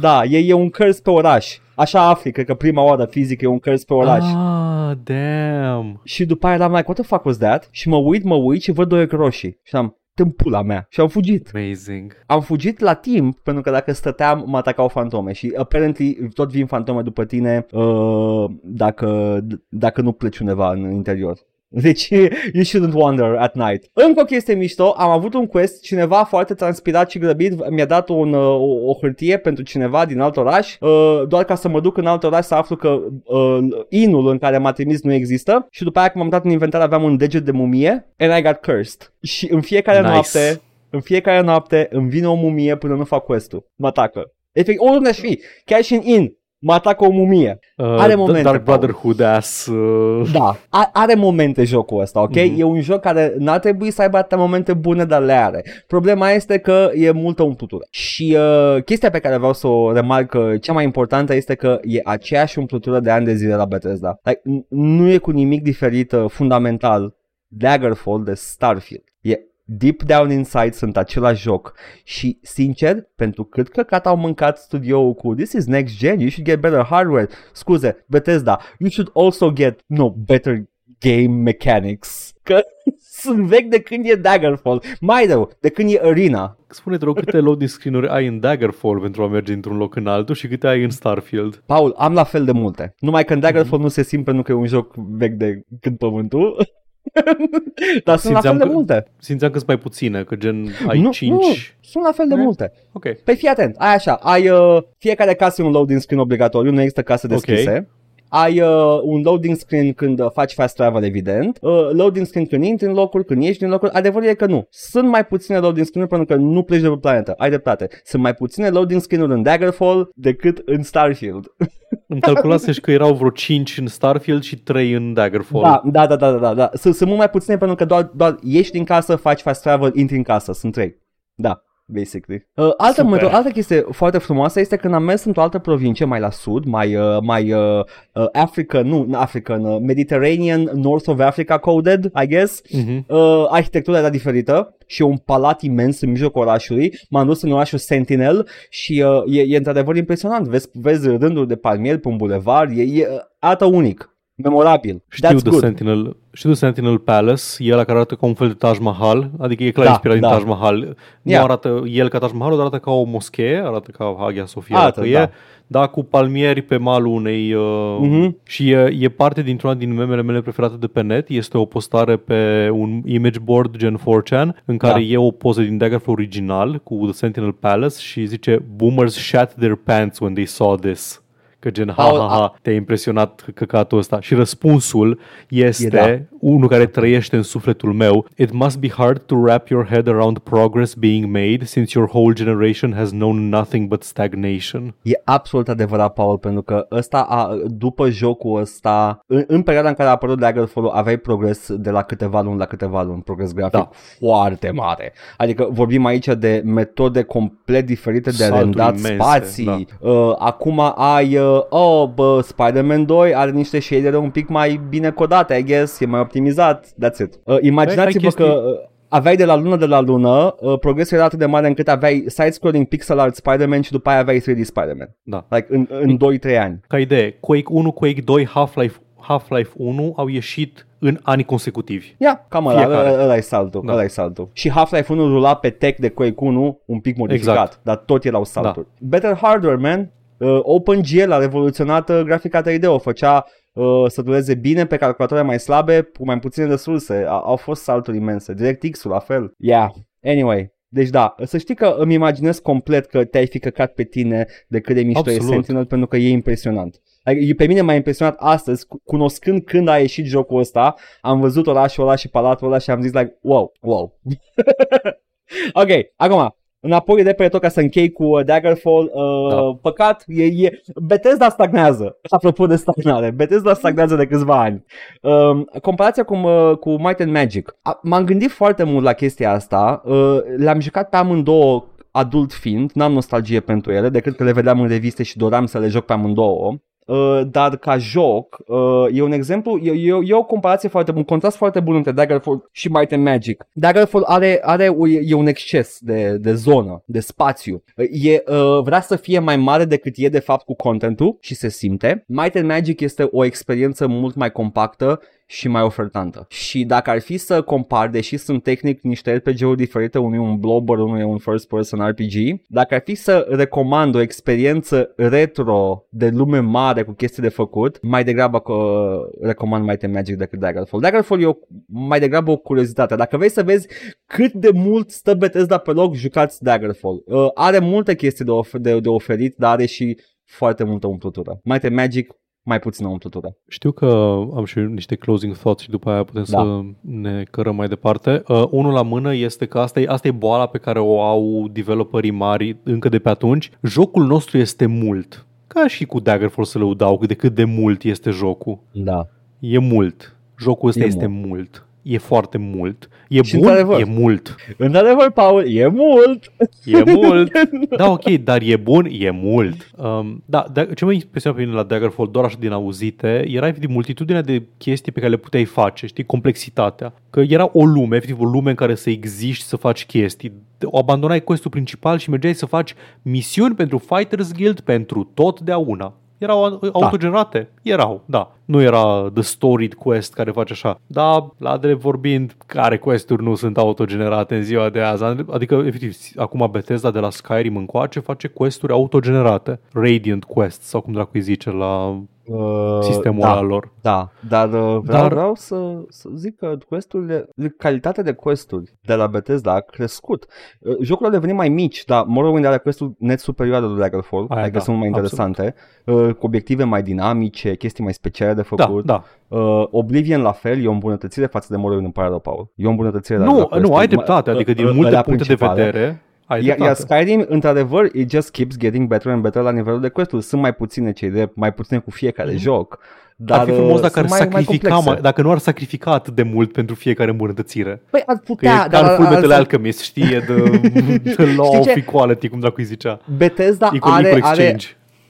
Da, e, e un curse pe oraș. Așa afli, cred că prima oară fizic e un curse pe oraș. Ah, damn. Și după aia eram like, what the fuck was that? Și mă uit, mă uit și văd doi roșii. Și am, în pula mea. Și am fugit. Amazing. Am fugit la timp pentru că dacă stăteam mă atacau fantome și apparently tot vin fantome după tine uh, dacă, dacă nu pleci undeva în interior. Deci, you shouldn't wander at night. Încă o chestie mișto, am avut un quest, cineva foarte transpirat și grăbit mi-a dat un, uh, o, o hârtie pentru cineva din alt oraș, uh, doar ca să mă duc în alt oraș să aflu că uh, inul în care m-a trimis nu există și după aia când m-am dat în inventar aveam un deget de mumie and I got cursed. Și în fiecare Nice. noapte în fiecare noapte îmi vine o mumie până nu fac quest-ul. Mă atacă. Efect, oriunde aș fi, chiar și în in, mă atacă o mumie. Uh, Are momente, Dark Paul. Brotherhood ass. Uh, Da, a- are momente jocul ăsta, ok? Mhm. E un joc care n-ar trebui să aibă atâtea momente bune, dar le are. Problema este că e multă umplutură. Și uh, chestia pe care vreau să o remarc, uh, cea mai importantă este că e aceeași umplutură de ani de zile la Bethesda. Like, n- nu e cu nimic diferit uh, fundamental Daggerfall de Starfield. E deep down inside sunt același joc și sincer, pentru cât căcat au mâncat studioul cu this is next gen, you should get better hardware. Scuze, Bethesda, you should also get no better game mechanics. Că sunt vechi de când e Daggerfall. Mai rău, de când e Arena. Spune, te rog, câte loading screen-uri ai în Daggerfall pentru a merge într-un loc în altul și câte ai în Starfield? Paul, am la fel de multe. Numai că în Daggerfall nu se simt pentru că e un joc vechi de când pământul. Dar sunt la Simțeam fel de că- multe. Simțeam că sunt mai puține, că gen ai nu, 5. nu, sunt la fel de Eh? multe. Ok. Păi fii atent, ai așa, ai uh, fiecare casă e un loading screen obligatoriu, nu există case deschise. Ai uh, un loading screen când uh, faci fast travel, evident. Uh, loading screen când intri în locuri, când ieși din locuri. Adevărul e că nu. Sunt mai puține loading screen-uri pentru că nu pleci de pe planetă. Ai dreptate. Sunt mai puține loading screen-uri în Daggerfall decât în Starfield. Îmi calculase și că erau vreo 5 în Starfield și 3 în Daggerfall. Da, da, da, da, da, da. Sunt, sunt mult mai puține pentru că doar, doar ieși din casă, faci fast travel, intri în casă. Sunt trei. Da. Basically. Uh, altă, Super. metod, altă chestie foarte frumoasă este când am mers într-o altă provincie mai la sud, mai, uh, mai uh, uh, African, nu African, uh, Mediterranean, North of Africa coded, I guess. Mhm. Uh, arhitectura era diferită și e un palat imens în mijlocul orașului. M-am dus în orașul Sentinel și uh, e, e într-adevăr impresionant. Vezi, vezi rânduri de palmieri pe un bulevar, e, e arată unic. Memorabil. Știu That's de, good. Sentinel, știu de Sentinel Palace, e ăla care arată ca un fel de Taj Mahal, adică e clar Da, inspirat din da. Taj Mahal. Nu Yeah. arată el ca Taj Mahal, dar arată ca o moschee, arată ca Hagia Sofia, Arată, dacă da. e, da, cu palmieri pe malul unei... Uh, Mhm. Și e, e parte dintr-una din memele mele preferate de pe net, este o postare pe un image board gen 4chan, în care Da. e o poză din Daggerfall original cu The Sentinel Palace și zice Boomers shat their pants when they saw this. Că gen, ha, Au- ha, ha, te-a impresionat căcatul ăsta. Și răspunsul este, E da. unul care trăiește în sufletul meu, It must be hard to wrap your head around progress being made since your whole generation has known nothing but stagnation. E absolut adevărat, Paul, pentru că ăsta, a, după jocul ăsta, în, în perioada în care a apărut Daggerfall, aveai progres de la câteva luni la câteva luni, progres grafic Da. foarte mare. Adică vorbim aici de metode complet diferite de Salturi rendat imense, spații. Uh, acum ai, uh, oh, bă, Spider-Man 2 are niște shadere un pic mai bine codate, I guess, e mai optimizat, that's it. Uh, imaginați-vă chestii- că uh, aveai de la lună de la lună, uh, progresul era atât de mare încât aveai side-scrolling pixel art Spider-Man și după aia aveai 3D Spider-Man. Da. Like în, în 2-3 ani. Ca idee, Quake 1, Quake 2, Half-Life, Half-Life 1 au ieșit în ani consecutivi. Ia, cam ăla, Fiecare. ăla, ăla e saltul, Da. ăla e saltul. Și Half-Life 1 rula pe tech de Quake 1 un pic modificat, Exact. dar tot erau salturi. Better hardware, man. Uh, OpenGL a revoluționat uh, grafica 3D, o făcea uh, să dureze bine pe calculatoare mai slabe, cu mai puține resurse. A, au fost salturi imense. DirectX-ul la fel. Yeah. Anyway, deci da, să știi că îmi imaginez complet că te-ai fi căcat pe tine de cât de mișto Absolut. e Sentinel pentru că e impresionant. Adică, pe mine m-a impresionat astăzi, cu- cunoscând când a ieșit jocul ăsta, am văzut orașul ăla și palatul ăla și am zis like, wow, wow. ok, acum, înapoi de pe tot ca să închei cu uh, Daggerfall, uh, Da. păcat, e, e, Bethesda stagnează, apropo de stagnare, Bethesda stagnează de câțiva ani. Um, comparația cu, uh, cu Might and Magic, A, m-am gândit foarte mult la chestia asta, uh, le-am jucat pe amândouă adult fiind, n-am nostalgie pentru ele, decât că le vedeam în reviste și doream să le joc pe amândouă. Uh, dar ca joc uh, e un exemplu, e, e, e o comparație foarte bun, un contrast foarte bun între Daggerfall și Might and Magic. Daggerfall are, are o- e, e un exces de, de zonă, de spațiu. Uh, E, uh, vrea să fie mai mare decât e de fapt cu contentul și se simte. Might and Magic este o experiență mult mai compactă și mai ofertantă. Și dacă ar fi să compar, deși sunt tehnic niște RPG-uri diferite, unul e un blobber, unul e un first person RPG, dacă ar fi să recomand o experiență retro de lume mare cu chestii de făcut, mai degrabă că recomand Might and Magic decât Daggerfall. Daggerfall e o, mai degrabă o curiozitate. Dacă vrei să vezi cât de mult stă Bethesda pe loc, jucați Daggerfall. Uh, are multe chestii de, of- de, de oferit, dar are și foarte multă umplutură. Might and Magic mai puțină umplutură. Știu că am și niște closing thoughts și după aia putem Da. să ne cărăm mai departe. Uh, unul la mână este că asta e, asta e boala pe care o au developerii mari încă de pe atunci. Jocul nostru este mult. Ca și cu Daggerfall să lăudau de cât de mult este jocul. Da. E mult. Jocul ăsta E este mult. E foarte mult. E Și bun? într-adevăr. E mult. Într-adevăr, Paul, e mult! E mult. Da, ok, dar e bun? E mult. Um, da, da, ce mă impresionează pe mine la Daggerfall, doar așa din auzite, era efectiv multitudinea de chestii pe care le puteai face, știi, complexitatea. Că era o lume, efectiv o lume în care să existi, să faci chestii. O abandonai questul principal și mergeai să faci misiuni pentru Fighters Guild pentru totdeauna. Erau autogenerate? Erau, da. Nu era The Storied Quest care face așa. Da, la drept vorbind, care questuri nu sunt autogenerate în ziua de azi? Adică, efectiv, acum Bethesda de la Skyrim încoace face questuri autogenerate. Radiant Quest sau cum dracu îi zice la Uh, sistemul da, ăla lor. Da, dar, uh, vreau, Dar- vreau să, să zic că questurile, calitatea de questuri de la Bethesda a crescut. Uh, Jocurile au devenit mai mici, dar Morrowind are questuri net superioare lui Daggerfall, Aia adică da, sunt mai absolut. interesante, uh, cu obiective mai dinamice, chestii mai speciale de Da, făcut. da. Uh, Oblivion la fel, e o îmbunătățire față de Morrowind, îmi pare rău, Paul. E o îmbunătățire la- la Nu, nu, questuri. ai dreptate. Adică din Uh, uh, multe alea puncte de principale. vedere, ai Iar, iar dreptate. Skyrim, într-adevăr, it just keeps getting better and better la nivelul de quest Sunt mai puține cei de mai puține cu fiecare Mhm. joc. Dar Ar fi frumos uh, dacă ar sunt mai, mai sacrifica, complexe. mai, dacă nu ar sacrifica atât de mult pentru fiecare îmbunătățire. Păi ar Că putea, e dar ca în Full Metal altfel- Alchemist, știi, e de, de law Știi of ce? equality, cum dacă îi zicea. Bethesda Equal, are, equal are, exchange.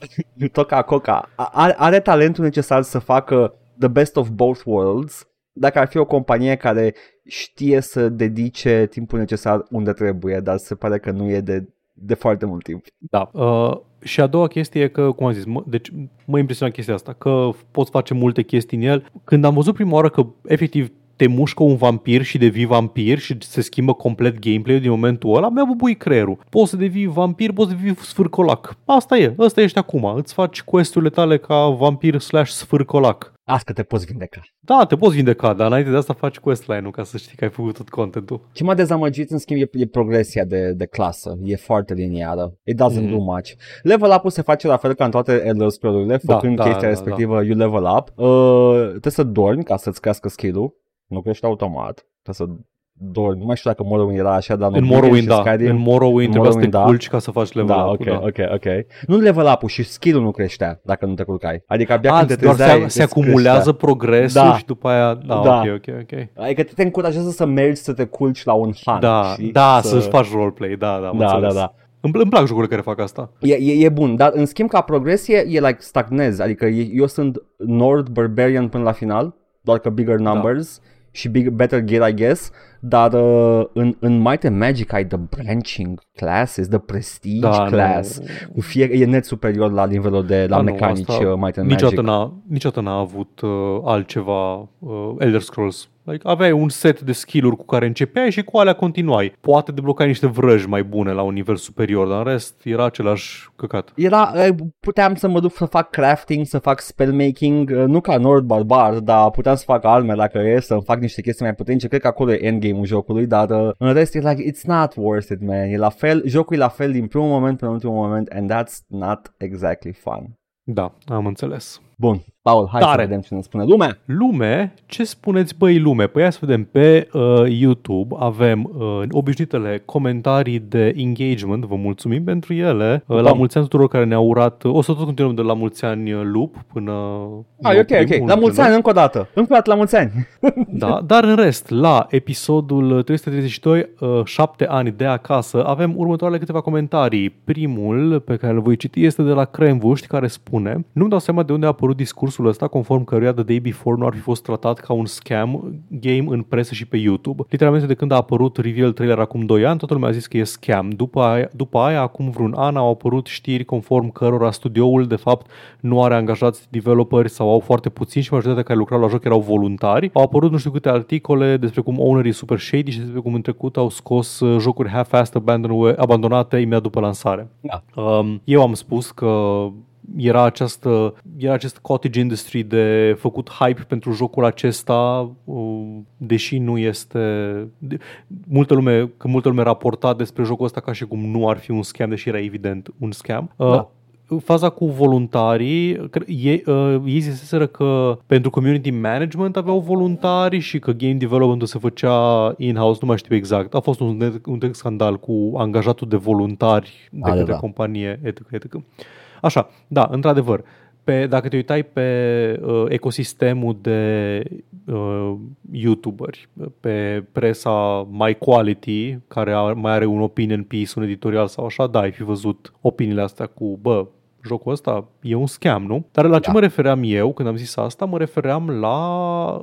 Toca Coca, are, are talentul necesar să facă the best of both worlds dacă ar fi o companie care știe să dedice timpul necesar unde trebuie, dar se pare că nu e de, de foarte mult timp. Da. Uh, și a doua chestie e că, cum am zis, mă, deci mă impresionează chestia asta, că poți face multe chestii în el. Când am văzut prima oară că efectiv te mușcă un vampir și devii vampir și se schimbă complet gameplay-ul din momentul ăla, mi-a bubuit creierul. Poți să devii vampir, poți să devii sfârcolac. Asta e, ăsta ești acum. Îți faci questurile tale ca vampir slash sfârcolac. Asta că te poți vindeca. Da, te poți vindeca, dar înainte de asta faci questline-ul ca să știi că ai făcut tot contentul. Ce m-a dezamăgit, în schimb, e, e progresia de, de clasă. E foarte liniară. It doesn't Mhm. do much. Level up-ul se face la fel ca în toate Elder Scrolls-urile, Da, făcând da, chestia da, respectivă, you level up. Uh, trebuie să dormi ca să-ți crească skill-ul. Nu crește automat. Trebuie să dormi. Nu mai știu dacă Morrowind era așa, dar În Oblivion Morrowind, și da. Skyrim, În Morrowind trebuia să te Morrowind, da. culci ca să faci level da, up ok, da. ok, ok. Nu level up-ul și skill-ul nu creștea dacă nu te culcai. Adică abia A, când te doar trezeai, se, se îți acumulează creștea. progresul Da. și după aia... Da, Da. ok, ok, ok. Adică te încurajează să mergi să te culci la un hunt. Da, știi? da, să... să-ți faci roleplay, da, da, am Da, da, înțeles. da. Îmi, îmi plac jocurile care fac asta. E, e, e bun, dar în schimb ca progresie e like stagnez, adică e, eu sunt Nord Barbarian până la final, doar că bigger numbers și big, better gear I guess, dar uh, în, în Might and Magic ai the branching classes, the prestige Da, class, nu. cu fie, e net superior la nivelul de la Da, nu, mecanici asta uh, Might and Niciodată Magic. n-a, niciodată n-a avut uh, altceva uh, Elder Scrolls. Like, aveai un set de skill-uri cu care începeai și cu alea continuai. Poate deblocai niște vrăji mai bune la un nivel superior, dar în rest era același căcat. Era, uh, puteam să mă duc să fac crafting, să fac spellmaking, uh, nu ca Nord Barbar, dar puteam să fac arme dacă e, să fac niște chestii mai puternice. Cred că acolo e endgame-ul jocului, dar uh, în rest e like, it's not worth it, man. E la fel, jocul e la fel din primul moment până în ultimul moment and that's not exactly fun. Da, am înțeles. Bun, Paul, hai Tare. să vedem ce ne spune lumea. Lume, ce spuneți băi lume? Păi hai să vedem pe uh, YouTube avem uh, obișnuitele comentarii de engagement, vă mulțumim pentru ele. Uh, la Da. mulți ani tuturor care ne-au urat, o să tot continuăm de la mulți ani uh, lup până... Ah, e ne ok, oprim, ok. La ultimele. mulți ani încă o dată. Încă o dată la mulți ani. Da, dar în rest, la episodul 332, uh, 7 ani de acasă, avem următoarele câteva comentarii. Primul pe care îl voi citi este de la Cremvuști, care spune Nu-mi dau seama de unde a apărut discursul ăsta conform căruia The Day Before nu ar fi fost tratat ca un scam game în presă și pe YouTube. Literalmente de când a apărut reveal trailer acum 2 ani, toată lumea a zis că e scam. După aia, după aia acum vreun an, au apărut știri conform cărora studioul, de fapt, nu are angajați developeri sau au foarte puțini și majoritatea care lucrau la joc erau voluntari. Au apărut nu știu câte articole despre cum ownerii super shady și despre cum în trecut au scos uh, jocuri half-assed abandon- abandonate imediat după lansare. Da. Um, eu am spus că era, această, era acest cottage industry de făcut hype pentru jocul acesta, uh, deși nu este... De, multă lume, că multă lume raporta despre jocul ăsta ca și cum nu ar fi un scam, deși era evident un scam. Uh, Da. Faza cu voluntarii, cre- ei, uh, ei ziseseră că pentru community management aveau voluntari și că game development se făcea in-house, nu mai știu exact. A fost un, un întreg scandal cu angajatul de voluntari de Da, da, către da. companie, etc. etc. Așa, da, într-adevăr. Pe, dacă te uitai pe uh, ecosistemul de uh, youtuberi, pe presa My Quality, care a, mai are un opinion piece, un editorial sau așa, da, ai fi văzut opiniile astea cu, bă, jocul ăsta e un scam, nu? Dar la ce Da. mă refeream eu când am zis asta? Mă refeream la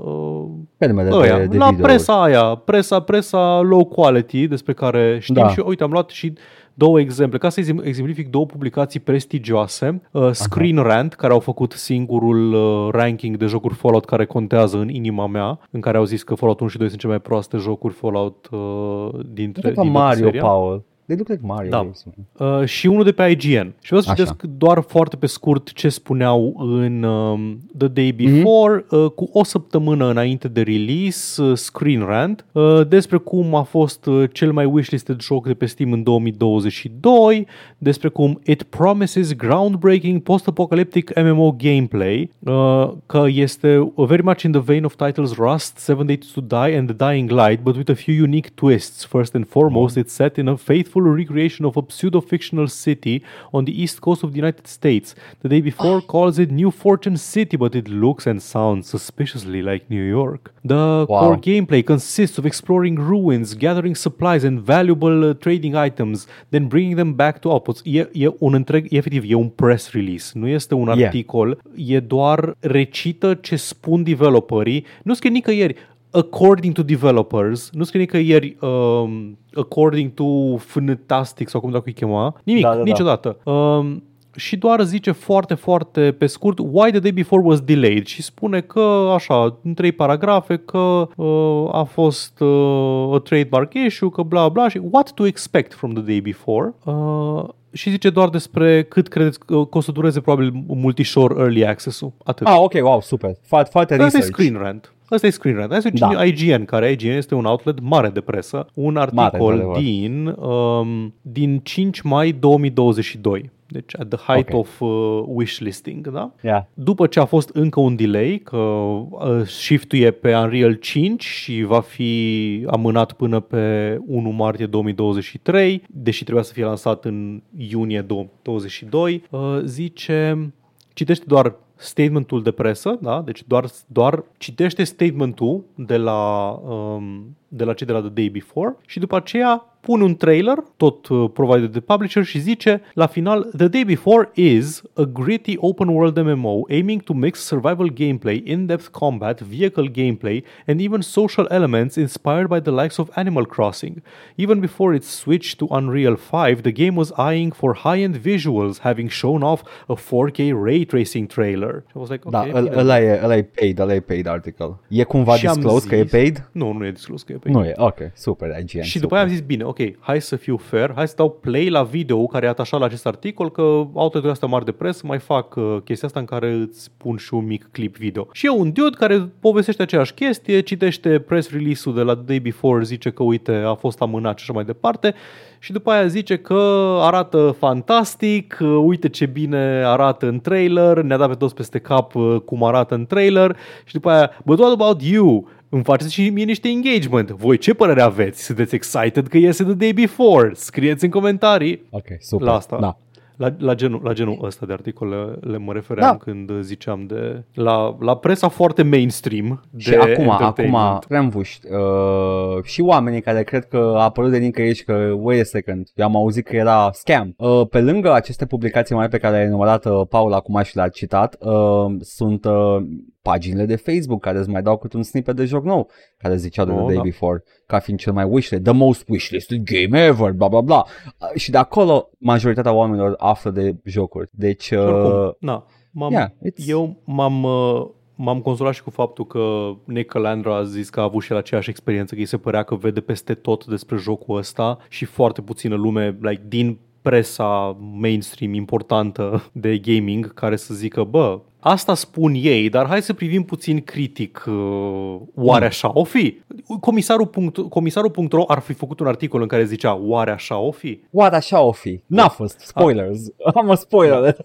uh, Filmele de, ăia, de, de la videouri. presa aia, presa, presa low quality despre care știm Da. și uite, am luat și două exemple, ca să exem- exemplific două publicații prestigioase, uh, Screen Rant, care au făcut singurul uh, ranking de jocuri Fallout care contează în inima mea, în care au zis că Fallout 1 și 2 sunt cele mai proaste jocuri Fallout uh, dintre Cred că din Mario, seria. Paul. They look like Mario. Da. games. Uh, și unul de pe IGN. Și vreau să Așa. citesc doar foarte pe scurt ce spuneau în um, The Day Before, uh, cu o săptămână înainte de release, uh, Screen Rant, uh, despre cum a fost uh, cel mai wishlisted joc de pe Steam în 2022, despre cum it promises groundbreaking post-apocalyptic MMO gameplay, uh, că este very much in the vein of titles Rust, Seven Days to Die and The Dying Light, but with a few unique twists. First and foremost, it's set in a faithful recreation of a pseudo-fictional city on the east coast of the United States. The day before calls it New Fortune City, but it looks and sounds suspiciously like New York. The core gameplay consists of exploring ruins, gathering supplies and valuable uh, trading items, then bringing them back to outposts. E, e un întreg, e efectiv, e un press release, nu este un Yeah. articol, e doar recită ce spun developerii. Nu scrie nicăieri according to developers, nu scrie nicăieri um, according to Fantastic sau cum dacă îi chema, nimic, Da, da, da. niciodată. Um, și doar zice foarte, foarte pe scurt why the day before was delayed și spune că, așa, în trei paragrafe, că uh, a fost uh, a trademark issue, că bla bla și what to expect from the day before. Uh, și zice doar despre cât credeți că o să dureze probabil multișor early access-ul. Atât. Ah, ok, wow, super. Foarte, foarte Asta e research. Screen Rant. Asta e Screen Rant. Hai să Da. da. IGN, care IGN este un outlet mare de presă. Un articol într-adevăr. din, um, din 5 mai 2022. Deci at the height Ok. of uh, wishlisting, da? Yeah. După ce a fost încă un delay, că uh, shift-ul e pe Unreal 5 și va fi amânat până pe 1 martie 2023, deși trebuia să fie lansat în iunie 2022, uh, zice, citește doar statementul de presă, da? deci doar, doar citește statementul de la, um, de la cei de la The Day Before și după aceea pune un trailer, tot uh, provided de publisher și zice la final The Day Before is a gritty open world MMO aiming to mix survival gameplay, in-depth combat, vehicle gameplay and even social elements inspired by the likes of Animal Crossing. Even before its switch to Unreal 5, the game was eyeing for high-end visuals, having shown off a 4K ray tracing trailer. Și I was like, Da, okay, ăl- bine. ăla e, ăla e paid, ăla e paid article. E cumva Și am disclosed că e zis- paid? Nu, nu e disclosed că e paid. Nu e, ok, super, IGN. Și super. după aia am zis, bine, ok, hai să fiu fair, hai să dau play la video care e atașat la acest articol, că outlet astea mari de presă mai fac uh, chestia asta în care îți pun și un mic clip video. Și e un dude care povestește aceeași chestie, citește press release-ul de la The Day Before, zice că uite, a fost amânat și așa mai departe și după aia zice că arată fantastic, uh, uite ce bine arată în trailer, ne-a dat pe toți peste cap uh, cum arată în trailer și după aia, but what about you? Îmi faceți și mie niște engagement. Voi ce părere aveți? Sunteți excited că iese The Day Before? Scrieți în comentarii. Ok, super. La asta. Da. La, la, genul, la genul ăsta de articole le mă refeream Da. când ziceam de... La, la presa foarte mainstream de Și acum, acum, entertainment. Remvuști, uh, și oamenii care cred că a apărut de nicăieri și că, wait a second, eu am auzit că era scam. Uh, pe lângă aceste publicații mari pe care le-a enumerat uh, Paul acum și le-a citat, uh, sunt uh, paginile de Facebook care îți mai dau câte un snippet de joc nou, care ziceau de Oh, The Day da. Before, ca fiind cel mai wishlist, the most wishlisted game ever, bla bla bla. Uh, și de acolo majoritatea oamenilor află de jocuri. Deci, Și oricum, uh, na, m-am, yeah, it's- eu m-am, uh, m-am consolat și cu faptul că Nick Calandra a zis că a avut și el aceeași experiență, că îi se părea că vede peste tot despre jocul ăsta și foarte puțină lume like, din presa mainstream importantă de gaming care să zică, bă, asta spun ei, dar hai să privim puțin critic. uh, Oare așa o fi? Comisarul, punct, comisarul.ro ar fi făcut un articol în care zicea, oare așa o fi? Oare așa o fi? N-a fost. Spoilers. Am a spoiler.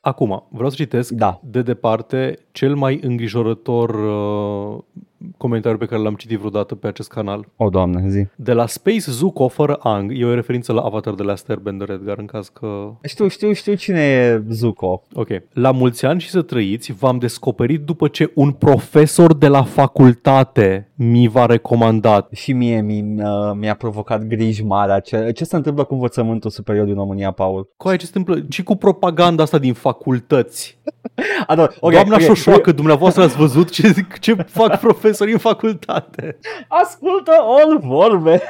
Acum, vreau să citesc Da. de departe cel mai îngrijorător uh, comentariu pe care l-am citit vreodată pe acest canal. O, doamne, zi. De la Space Zuko fără Ang, e o referință la Avatar de la Airbender Edgar în caz că... Știu, știu, știu cine e Zuko. Ok. La mulți ani și să trăiți, v-am descoperit după ce un profesor de la facultate mi v-a recomandat. Și mie mi, uh, mi-a provocat griji mari. Ce, ce se întâmplă cu învățământul superior din România, Paul? Cu ce se întâmplă? Și cu propaganda asta din facultăți. A, da, Okay, Doamna Șoșoacă, dumneavoastră ați văzut ce, ce fac profesorii în facultate? Ascultă all vorbe.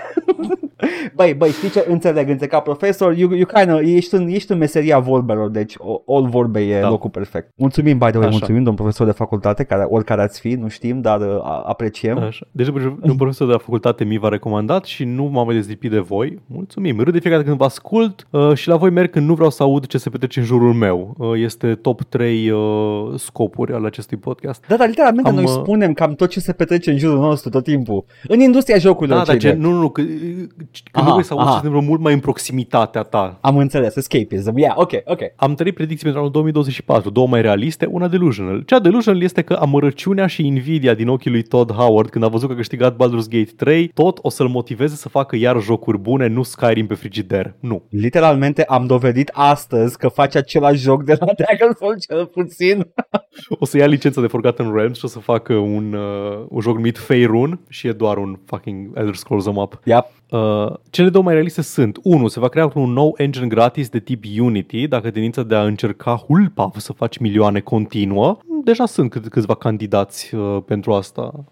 băi, băi, știi ce? Înțeleg, înțeleg. Ca profesor, you, you kinda, ești, în, ești în meseria vorbelor, deci o- all vorbe e Da. da. locul perfect. Mulțumim, by the way, Așa. mulțumim, domn profesor de facultate, care, oricare ați fi, nu știm, dar uh, a- apreciem. Așa. Deci după ce un profesor de la facultate mi v-a recomandat și nu m-am mai dezlipit de voi. Mulțumim. Râd de fiecare dată când vă ascult uh, și la voi merg când nu vreau să aud ce se petrece în jurul meu. Uh, este top 3 uh, scopuri ale acestui podcast. Da, dar literalmente Am, noi uh, spunem cam tot ce se petrece în jurul nostru tot timpul. În industria jocurilor, Da, dar cei ce, drept. nu, nu, nu, că, că Aha, nu vrei să auzi aha. ce se întâmplă mult mai în proximitatea ta. Am înțeles, escapism. Yeah, ok, ok. Am trei predicții pentru anul 2024, două mai realiste, una delusional. Cea delusional este că amărăciunea și invidia din ochii lui Todd Howard când a văzut că a câștigat Baldur's Gate 3, tot o să-l motiveze să facă iar jocuri bune, nu Skyrim pe frigider. Nu. Literalmente am dovedit astăzi că face același joc de la Dragonfall cel puțin. O să ia licența de Forgotten Realms și o să facă un, uh, un joc numit Faerun și e doar un fucking Elder Scrolls up. Yep. Uh, cele două mai realiste sunt 1. Se va crea un nou engine gratis de tip Unity dacă tendința de a încerca hulpa să faci milioane continuă. Deja sunt cât, câțiva candidați uh, pentru asta.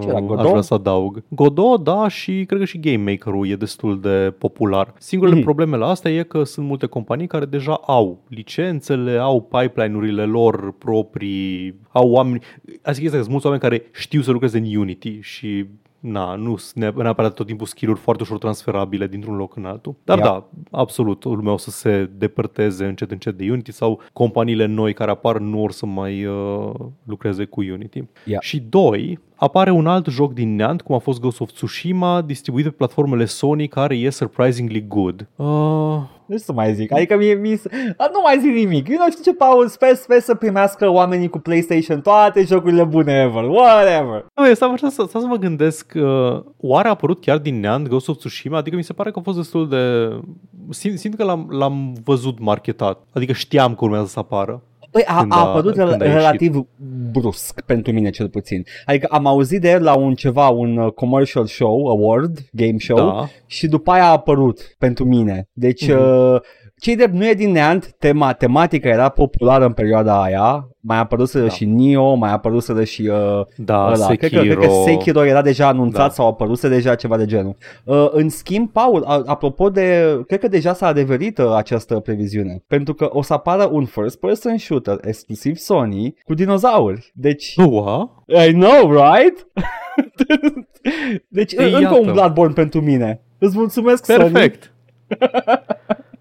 Ce era, uh, Godot? aș vrea să adaug. Godot, da, și cred că și Game Maker-ul e destul de popular. Singurele Mhm. probleme la asta e că sunt multe companii care deja au licențele, au pipeline-urile lor proprii, au oameni... Asta e chestia, că sunt mulți oameni care știu să lucreze în Unity și na, nu sunt neapărat tot timpul skill-uri foarte ușor transferabile dintr-un loc în altul. Dar Ia. da, absolut, lumea o să se depărteze încet încet de Unity sau companiile noi care apar nu or să mai uh, lucreze cu Unity. Ia. Și doi, apare un alt joc din neant, cum a fost Ghost of Tsushima, distribuit pe platformele Sony, care e surprisingly good. Uh, Nu știu să mai zic, adică mie, mie a, nu mai zic nimic. Eu nu știu ce, Paul, sper, sper să primească oamenii cu PlayStation toate jocurile bune ever, whatever. Nu, eu stau așa să, stau să mă gândesc, uh, oare a apărut chiar din neant Ghost of Tsushima? Adică mi se pare că a fost destul de... Simt, simt că l-am, l-am văzut marketat, adică știam că urmează să apară. Păi a, Când a a- apărut când a ieșit. relativ brusc pentru mine cel puțin. Adică am auzit de el la un ceva, un uh, commercial show, award, game show Da. și după aia a apărut pentru mine. Deci Mhm. uh, cei de nu e din neant, tema, tematica era populară în perioada aia, mai apăruseră Da. și Nio, mai apăruseră și uh, Da, ăla. Sekiro. Cred, că, cred că Sekiro era deja anunțat Da. sau apăruse deja ceva de genul. Uh, în schimb, Paul, a, apropo de, cred că deja s-a adeverit uh, această previziune, pentru că o să apară un first person shooter exclusiv Sony cu dinozauri. Deci, Ua? I know, right? deci, Ei, încă iată. un Bloodborne pentru mine. Îți mulțumesc, Sony.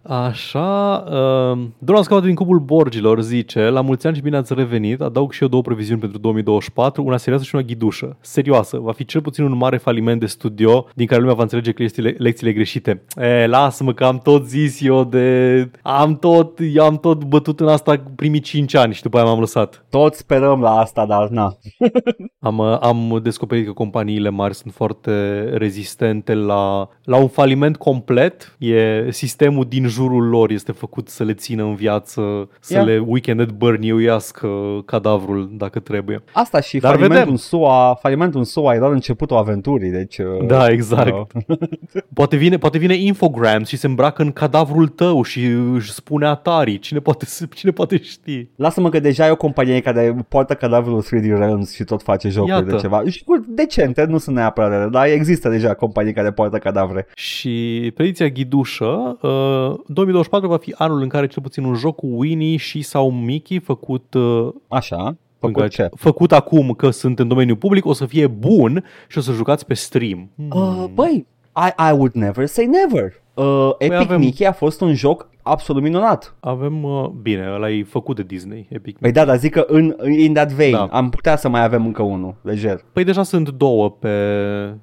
Perfect. Așa, uh, Doran Scaut din Cubul Borgilor zice La mulți ani și bine ați revenit Adaug și eu două previziuni pentru 2024 Una serioasă și una ghidușă Serioasă, va fi cel puțin un mare faliment de studio Din care lumea va înțelege lecțiile, lecțiile greșite e, Lasă-mă că am tot zis eu de... Am tot, eu am tot bătut în asta primii 5 ani Și după aia m-am lăsat Toți sperăm la asta, dar na. am, uh, am descoperit că companiile mari sunt foarte rezistente la, la un faliment complet. E sistemul din jurul lor este făcut să le țină în viață, să Ia. le weekend burn-iuiască cadavrul dacă trebuie. Asta și Dar falimentul vedem. în, SUA, falimentul în SUA e doar începutul aventurii, deci... uh, Da, exact. uh, Poate vine, poate vine Infograms și se îmbracă în cadavrul tău și își spune Atari. Cine poate, cine poate ști? Lasă-mă că deja e o companie care poartă cadavrul 3D Realms și tot face jocuri Iată. de ceva. Și cu decente, nu sunt neapărat rele, dar există deja companii care poartă cadavre. Și predicția ghidușă, uh, 2024 va fi anul în care cel puțin un joc cu Winnie și sau Mickey făcut uh, Așa, Încă făcut ce? făcut acum că sunt în domeniul public, o să fie bun și o să jucați pe stream. Uh, băi, I, I would never say never. Uh, Epic avem- Mickey a fost un joc absolut minunat. Avem, uh, bine, ăla e făcut de Disney, Epic. Păi da, dar zic că în, in that vein Da. am putea să mai avem încă unul, lejer. Păi deja sunt două pe,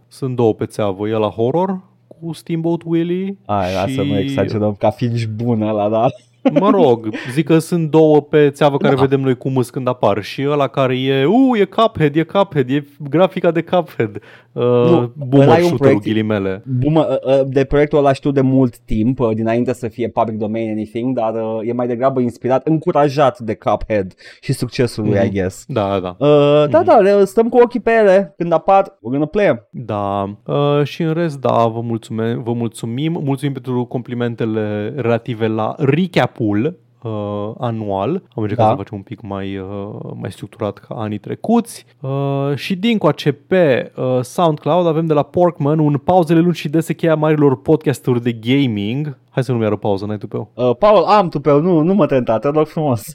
sunt două pe țeavă. E la horror cu Steamboat Willie Ai, și... lasă nu exagerăm ca fiind și bun ăla, da? Mă rog, zic că sunt două pe țeavă care Da. vedem noi cum îs când apar. Și ăla care e, u, e Cuphead, e Cuphead, e grafica de Cuphead. Uh, ăla boomer e un shooter proiect- ghilimele. Bumă, uh, uh, de proiectul ăla știu de mult timp, uh, dinainte să fie public domain anything, dar uh, e mai degrabă inspirat, încurajat de Cuphead și succesul lui, Mhm. I guess. Da, da. Uh, Da, da, le- stăm cu ochii pe ele când apar, we're gonna play 'em. Da, uh, și în rest, da, vă, mulțumim, vă mulțumim. Mulțumim pentru complimentele relative la recap-ul uh, anual. Am încercat Da. să facem un pic mai, uh, mai structurat ca anii trecuți. Uh, și dincoace pe uh, SoundCloud avem de la Porkman un pauzele lungi și dese cheia marilor podcasturi de gaming. Hai să nu iară pauză, n-ai tupeu. Uh, Paul, am tu pe nu, nu mă tenta, te rog frumos.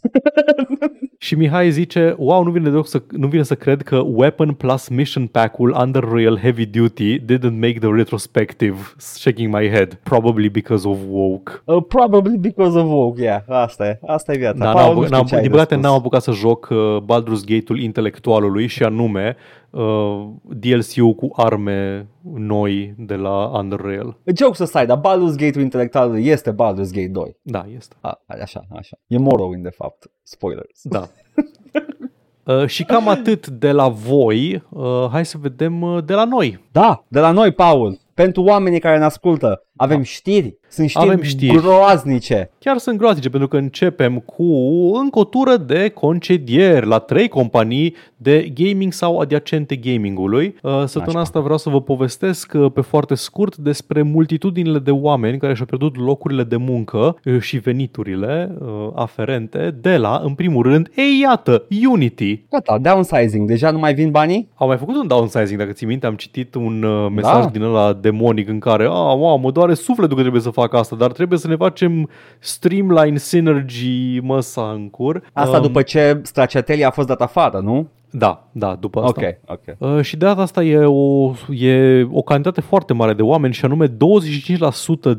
Și Mihai zice, wow, nu vine, deloc să, nu vine să cred că Weapon plus Mission Pack-ul Under Real Heavy Duty didn't make the retrospective, shaking my head, probably because of woke. Uh, probably because of woke, yeah, asta e, asta e viața. Da, Paul, n-am, nu apuc- știu n-am, ce ai din păcate răspuns. n-am apucat să joc uh, Baldur's Gate-ul intelectualului și anume uh, DLC-ul cu arme noi de la Under Real. Jokes aside, dar Baldur's Gate-ul intelectual este Baldur's Gate 2. Da, este. A, așa, așa. E Morrowind, de fapt. Spoilers. Da. Uh, și cam atât de la voi. Uh, hai să vedem uh, de la noi. Da, de la noi, Paul. Pentru oamenii care ne ascultă, Avem știri. Sunt știri, Avem știri. groaznice. Chiar sunt groaznice pentru că începem cu încă o tură de concedieri la trei companii de gaming sau adiacente gamingului. Uh, Săptămâna Nașpa. asta vreau să vă povestesc uh, pe foarte scurt despre multitudinile de oameni care și-au pierdut locurile de muncă uh, și veniturile uh, aferente de la, în primul rând, ei iată, Unity. Gata, downsizing. Deja nu mai vin banii? Au mai făcut un downsizing, dacă ți minte, am citit un uh, mesaj Da. din ăla demonic în care, a, wow, mă doare sufletul că trebuie să fac asta, dar trebuie să ne facem streamline synergy măsa în cur. Asta Um, după ce Stracciatelli a fost dat afară, nu? Da, da, după asta. Ok, ok. Uh, și de data asta e o, e o cantitate foarte mare de oameni și anume 25%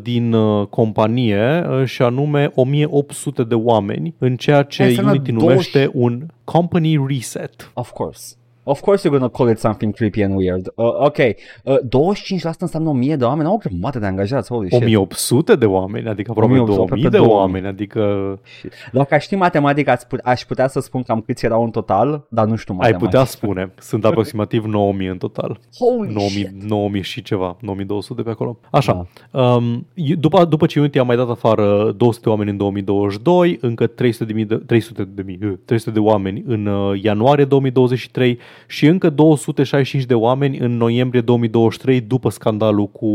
din uh, companie uh, și anume 1800 de oameni în ceea ce Înseamnă Unity 20 numește un company reset. Of course. Of course you're gonna call it something creepy and weird. Uh, ok, uh, 25% înseamnă 1000 de oameni, au o grămadă de angajați, holy shit. 1800 de oameni, adică aproape 1800, 2000 de 2000. oameni, adică Dacă aș ști matematica, ați put- aș putea să spun cam câți erau în total, dar nu știu ai matematica. putea spune. Sunt aproximativ 9000 în total. Holy 9000, shit. 9000 și ceva, 9200 pe acolo. Așa, um, după, după ce Unity a mai dat afară 200 de oameni în 2022, încă 300 de, mii de, 300 de, mii, uh, 300 de oameni în uh, ianuarie 2023 și încă 265 de oameni în noiembrie 2023 după scandalul cu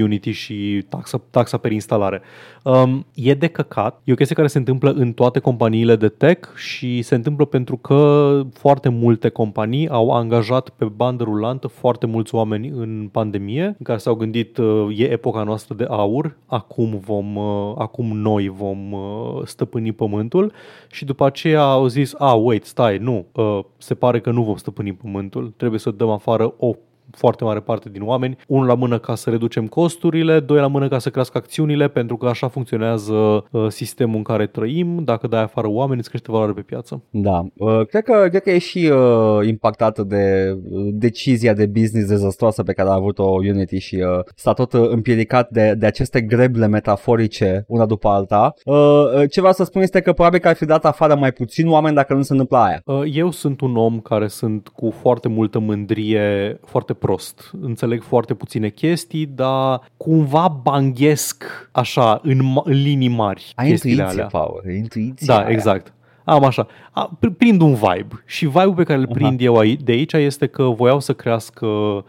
Unity și taxa, taxa per instalare. Um, e de căcat, e o chestie care se întâmplă în toate companiile de tech și se întâmplă pentru că foarte multe companii au angajat pe bandă rulantă foarte mulți oameni în pandemie, în care s-au gândit uh, e epoca noastră de aur, acum vom, uh, acum noi vom uh, stăpâni pământul. Și după aceea au zis, a, wait, stai, nu, uh, se pare că nu vom stăpâni pământul, trebuie să dăm afară o foarte mare parte din oameni, unul la mână ca să reducem costurile, doi la mână ca să crească acțiunile, pentru că așa funcționează uh, sistemul în care trăim, dacă dai afară oameni, îți crește valoare pe piață. Da, uh, cred, că, cred că e și uh, impactată de uh, decizia de business dezastroasă pe care a avut-o Unity și uh, s-a tot uh, împiedicat de, de aceste greble metaforice una după alta. Uh, uh, ce vreau să spun este că probabil că ar fi dat afară mai puțin oameni dacă nu se întâmplă aia. Uh, Eu sunt un om care sunt cu foarte multă mândrie, foarte prost. Înțeleg foarte puține chestii, dar cumva banghesc așa, în, ma- în linii mari, Ai chestiile intuiție, alea. Paul, ai intuiție. Da, aia. exact. Am așa. A, pr- prind un vibe. Și vibe-ul pe care îl prind eu aici, de aici este că voiau să crească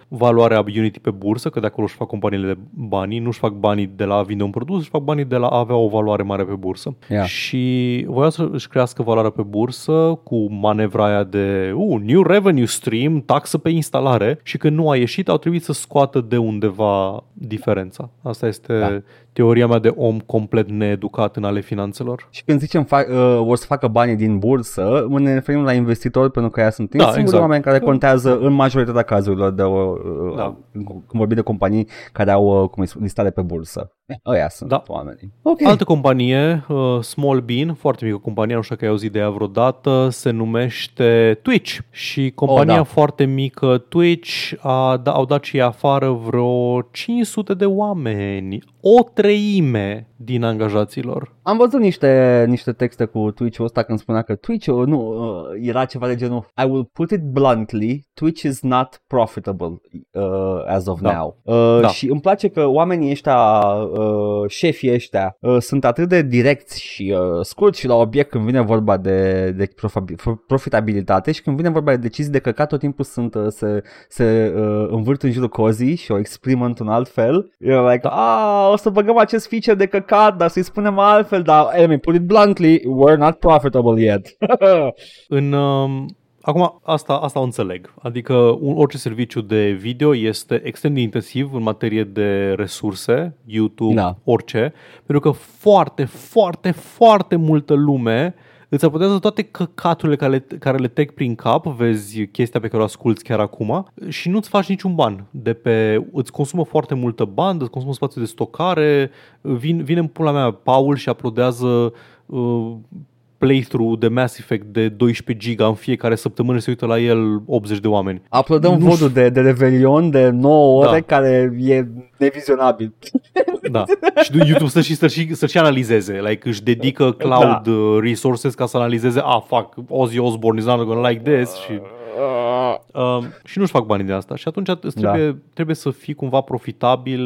valoarea Unity pe bursă, că de acolo își fac companiile banii, nu își fac banii de la a vinde un produs, își fac banii de la a avea o valoare mare pe bursă. Yeah. Și voiau să își crească valoarea pe bursă cu manevra aia de uh, new revenue stream, taxă pe instalare și când nu a ieșit au trebuit să scoată de undeva diferența. Asta este Da. Teoria mea de om complet needucat în ale finanțelor. Și când zicem fa- uh, o să facă banii din bursă, ne referim la investitori pentru că ea sunt Da, da, singuri exact. oameni care contează în majoritatea cazurilor de, uh, Da. când vorbim de companii care au uh, cum îi spun, listare pe bursă. Eh, Ăia sunt Da. oamenii. Ok. Altă companie, uh, Small Bean, foarte mică companie, nu știu dacă ai auzit de ea vreodată, se numește Twitch. Și compania Oh, da. foarte mică Twitch a, da, au dat și ei afară vreo 500 de oameni, o treime din angajaților. Am văzut niște, niște texte cu Twitch-ul ăsta când spunea că Twitch-ul nu, uh, era ceva de genul I will put it bluntly, Twitch is not profitable uh, as of Da. now. Uh, Da. Și îmi place că oamenii ăștia, uh, șefii ăștia, uh, sunt atât de direcți și uh, scurți și la obiect când vine vorba de, de profabi- profitabilitate și când vine vorba de decizii de căcat, tot timpul sunt, uh, se, se uh, învârt în jurul cozii și o exprimă într-un alt fel. You're like, ah, o să băgăm acest feature de căcat, dar să-i spunem altfel, dar, I mean, put it bluntly, we're not profitable yet. În, um, acum, asta, asta o înțeleg. Adică un, orice serviciu de video este extrem de intensiv în materie de resurse, YouTube, Da. orice, pentru că foarte, foarte, foarte multă lume îți apotează toate căcaturile care le, care le trec prin cap, vezi chestia pe care o asculti chiar acum și nu-ți faci niciun ban. De pe, îți consumă foarte multă bandă, îți consumă spațiu de stocare, vin, vine în pula mea Paul și uploadează uh, playthrough de Mass Effect de 12 giga în fiecare săptămână și se uită la el 80 de oameni. Uploadăm Nu vodul de, de Revelion de 9 ore Da. care e nevizionabil. Da. și YouTube stă și, stă și, să și analizeze. Like, își dedică cloud uh, resources ca să analizeze, ah, fuck, Ozzy Osbourne is not gonna like this și... Uh, și nu-și fac banii de asta. Și atunci îți trebuie, da. trebuie să fii cumva profitabil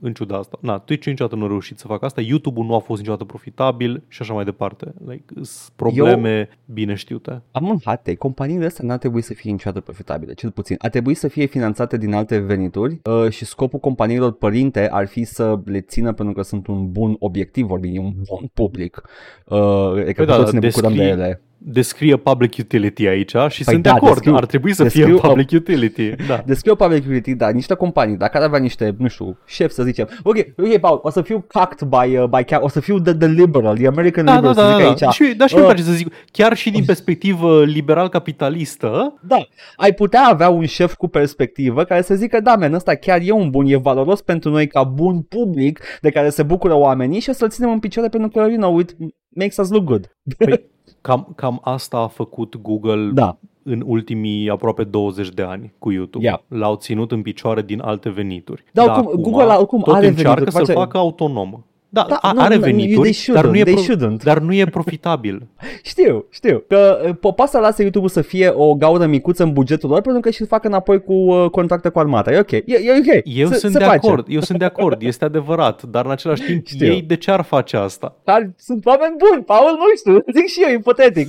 în ciuda asta. Na, Twitch niciodată nu a reușit să facă asta, YouTube-ul nu a fost niciodată profitabil și așa mai departe. Like, sunt probleme Eu bine știute. Am un hot take. Companiile astea n-ar trebui să fie niciodată profitabile, cel puțin. Ar trebui să fie finanțate din alte venituri uh, și scopul companiilor părinte ar fi să le țină pentru că sunt un bun obiectiv, vorbim, un bun public. Uh, e că păi da, toți ne bucurăm descrii, de ele descrie public utility aici și păi sunt da, de acord, descriu, ar trebui să fie public utility. Da. Descriu public utility, da, niște companii, dacă ar avea niște, nu știu, șef să zicem, ok, ok, Paul, o să fiu cacked by, uh, by o să fiu the, the liberal, the American da, liberal, da, da, să zic da, aici. Și, da, și uh, place să zic, chiar și din perspectivă liberal-capitalistă. Da, ai putea avea un șef cu perspectivă care să zică, da, men, ăsta chiar e un bun, e valoros pentru noi ca bun public de care se bucură oamenii și o să-l ținem în picioare pentru că, you know, it makes us look good. Păi, Cam, cam asta a făcut Google da. în ultimii aproape 20 de ani cu YouTube. Yeah. L-au ținut în picioare din alte venituri. Da, Dar acum, Google acum tot are încearcă venituri, să-l face... facă autonom. Da, da are no, venituri, dar, nu e pro- dar nu e profitabil. știu, știu. Că po- poate să lase YouTube să fie o gaură micuță în bugetul lor pentru că și facă înapoi cu uh, contracte cu armata. E ok. E, e ok. Eu se, sunt se de face. acord. Eu sunt de acord. Este adevărat. Dar în același timp, știu. ei de ce ar face asta? Dar sunt oameni buni. Paul, nu știu. Zic și eu, ipotetic.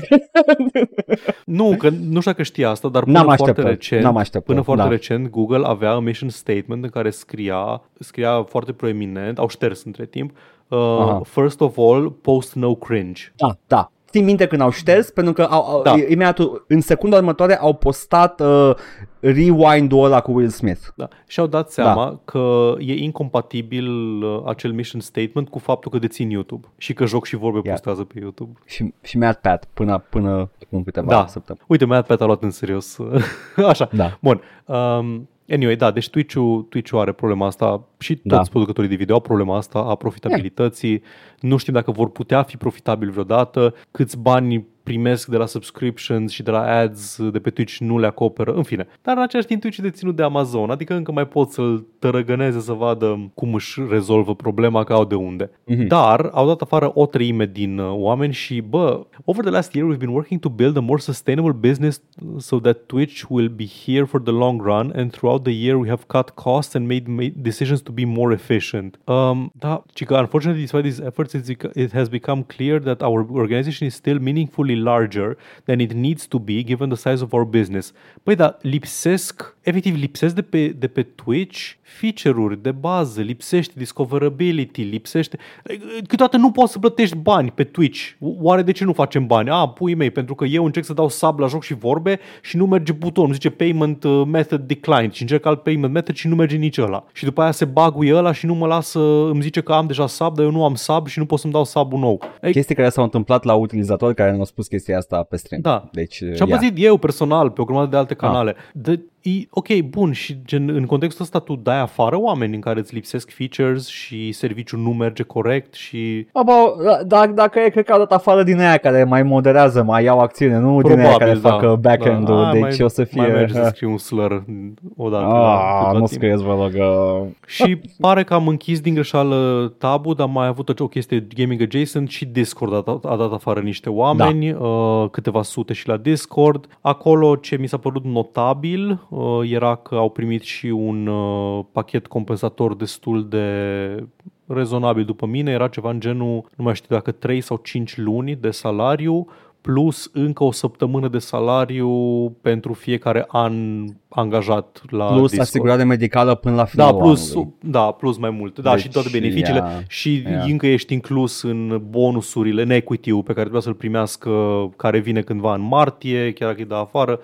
nu, că nu știu dacă știa asta, dar până N-am foarte așteptat. recent, N-am așteptat. până foarte da. recent, Google avea un mission statement în care scria, scria foarte proeminent, au șters între timp, uh, first of all, post no cringe. Da, da. Țin minte când au șters, pentru că au, au, da. imediat în secunda următoare au postat uh, rewind-ul ăla cu Will Smith. Da. Și au dat seama da. că e incompatibil uh, acel mission statement cu faptul că dețin YouTube și că joc și vorbe yeah. postează pe YouTube. Și, și Matt Pat până, până acum câteva da. săptămâni. Uite, Matt Pat a luat în serios. Așa. Da. Bun. Um, Anyway, da, deci Twitch-ul, Twitch-ul are problema asta și toți da. producătorii de video au problema asta a profitabilității. Yeah. Nu știm dacă vor putea fi profitabili vreodată, câți bani primesc de la subscriptions și de la ads de pe Twitch nu le acoperă, în fine. Dar în același timp Twitch e deținut de Amazon, adică încă mai pot să-l tărăgăneze să vadă cum își rezolvă problema, că au de unde. Mm-hmm. Dar au dat afară o treime din uh, oameni și, bă, over the last year we've been working to build a more sustainable business so that Twitch will be here for the long run and throughout the year we have cut costs and made, made decisions to be more efficient. Um, da, ci că unfortunately despite these efforts it has become clear that our organization is still meaningfully larger than it needs to be given the size of our business. Păi da, lipsesc, efectiv lipsesc de pe, de pe Twitch feature-uri de bază, lipsește discoverability, lipsește... Câteodată nu poți să plătești bani pe Twitch. Oare de ce nu facem bani? A, pui mei, pentru că eu încerc să dau sub la joc și vorbe și nu merge butonul, zice payment uh, method declined și încerc alt payment method și nu merge nici ăla. Și după aia se baguie ăla și nu mă lasă, îmi zice că am deja sub, dar eu nu am sub și nu pot să-mi dau sub nou. Chestii care s-au întâmplat la utilizatori care ne-au spus chestia asta pe stream. Da. Deci, și am yeah. păzit eu personal pe o grămadă de alte canale. Ah. De, e, ok, bun, și gen, în contextul ăsta tu dai afară oameni în care îți lipsesc features și serviciul nu merge corect și... Aba, da, dacă e, cred că au dat afară din aia care mai moderează, mai iau acțiune, nu Probabil, din aia care da, fac back-end-ul, da. deci mai, o să fie... Mai merge să scriu un slur odată. Ah, nu scrieți, vă rog. Și pare că am închis din greșeală tabul, dar mai avut o chestie gaming adjacent și Discord a dat, a dat afară niște oameni, da. uh, câteva sute și la Discord. Acolo ce mi s-a părut notabil uh, era că au primit și un uh, pachet compensator destul de rezonabil după mine, era ceva în genul, nu mai știu dacă 3 sau 5 luni de salariu, plus încă o săptămână de salariu pentru fiecare an angajat la Plus Discord. asigurare medicală până la finalul da, plus, anului. Da, plus mai mult. Da, deci, și toate beneficiile. Yeah, și yeah. încă ești inclus în bonusurile, în equity pe care trebuie să-l primească, care vine cândva în martie, chiar dacă e de afară.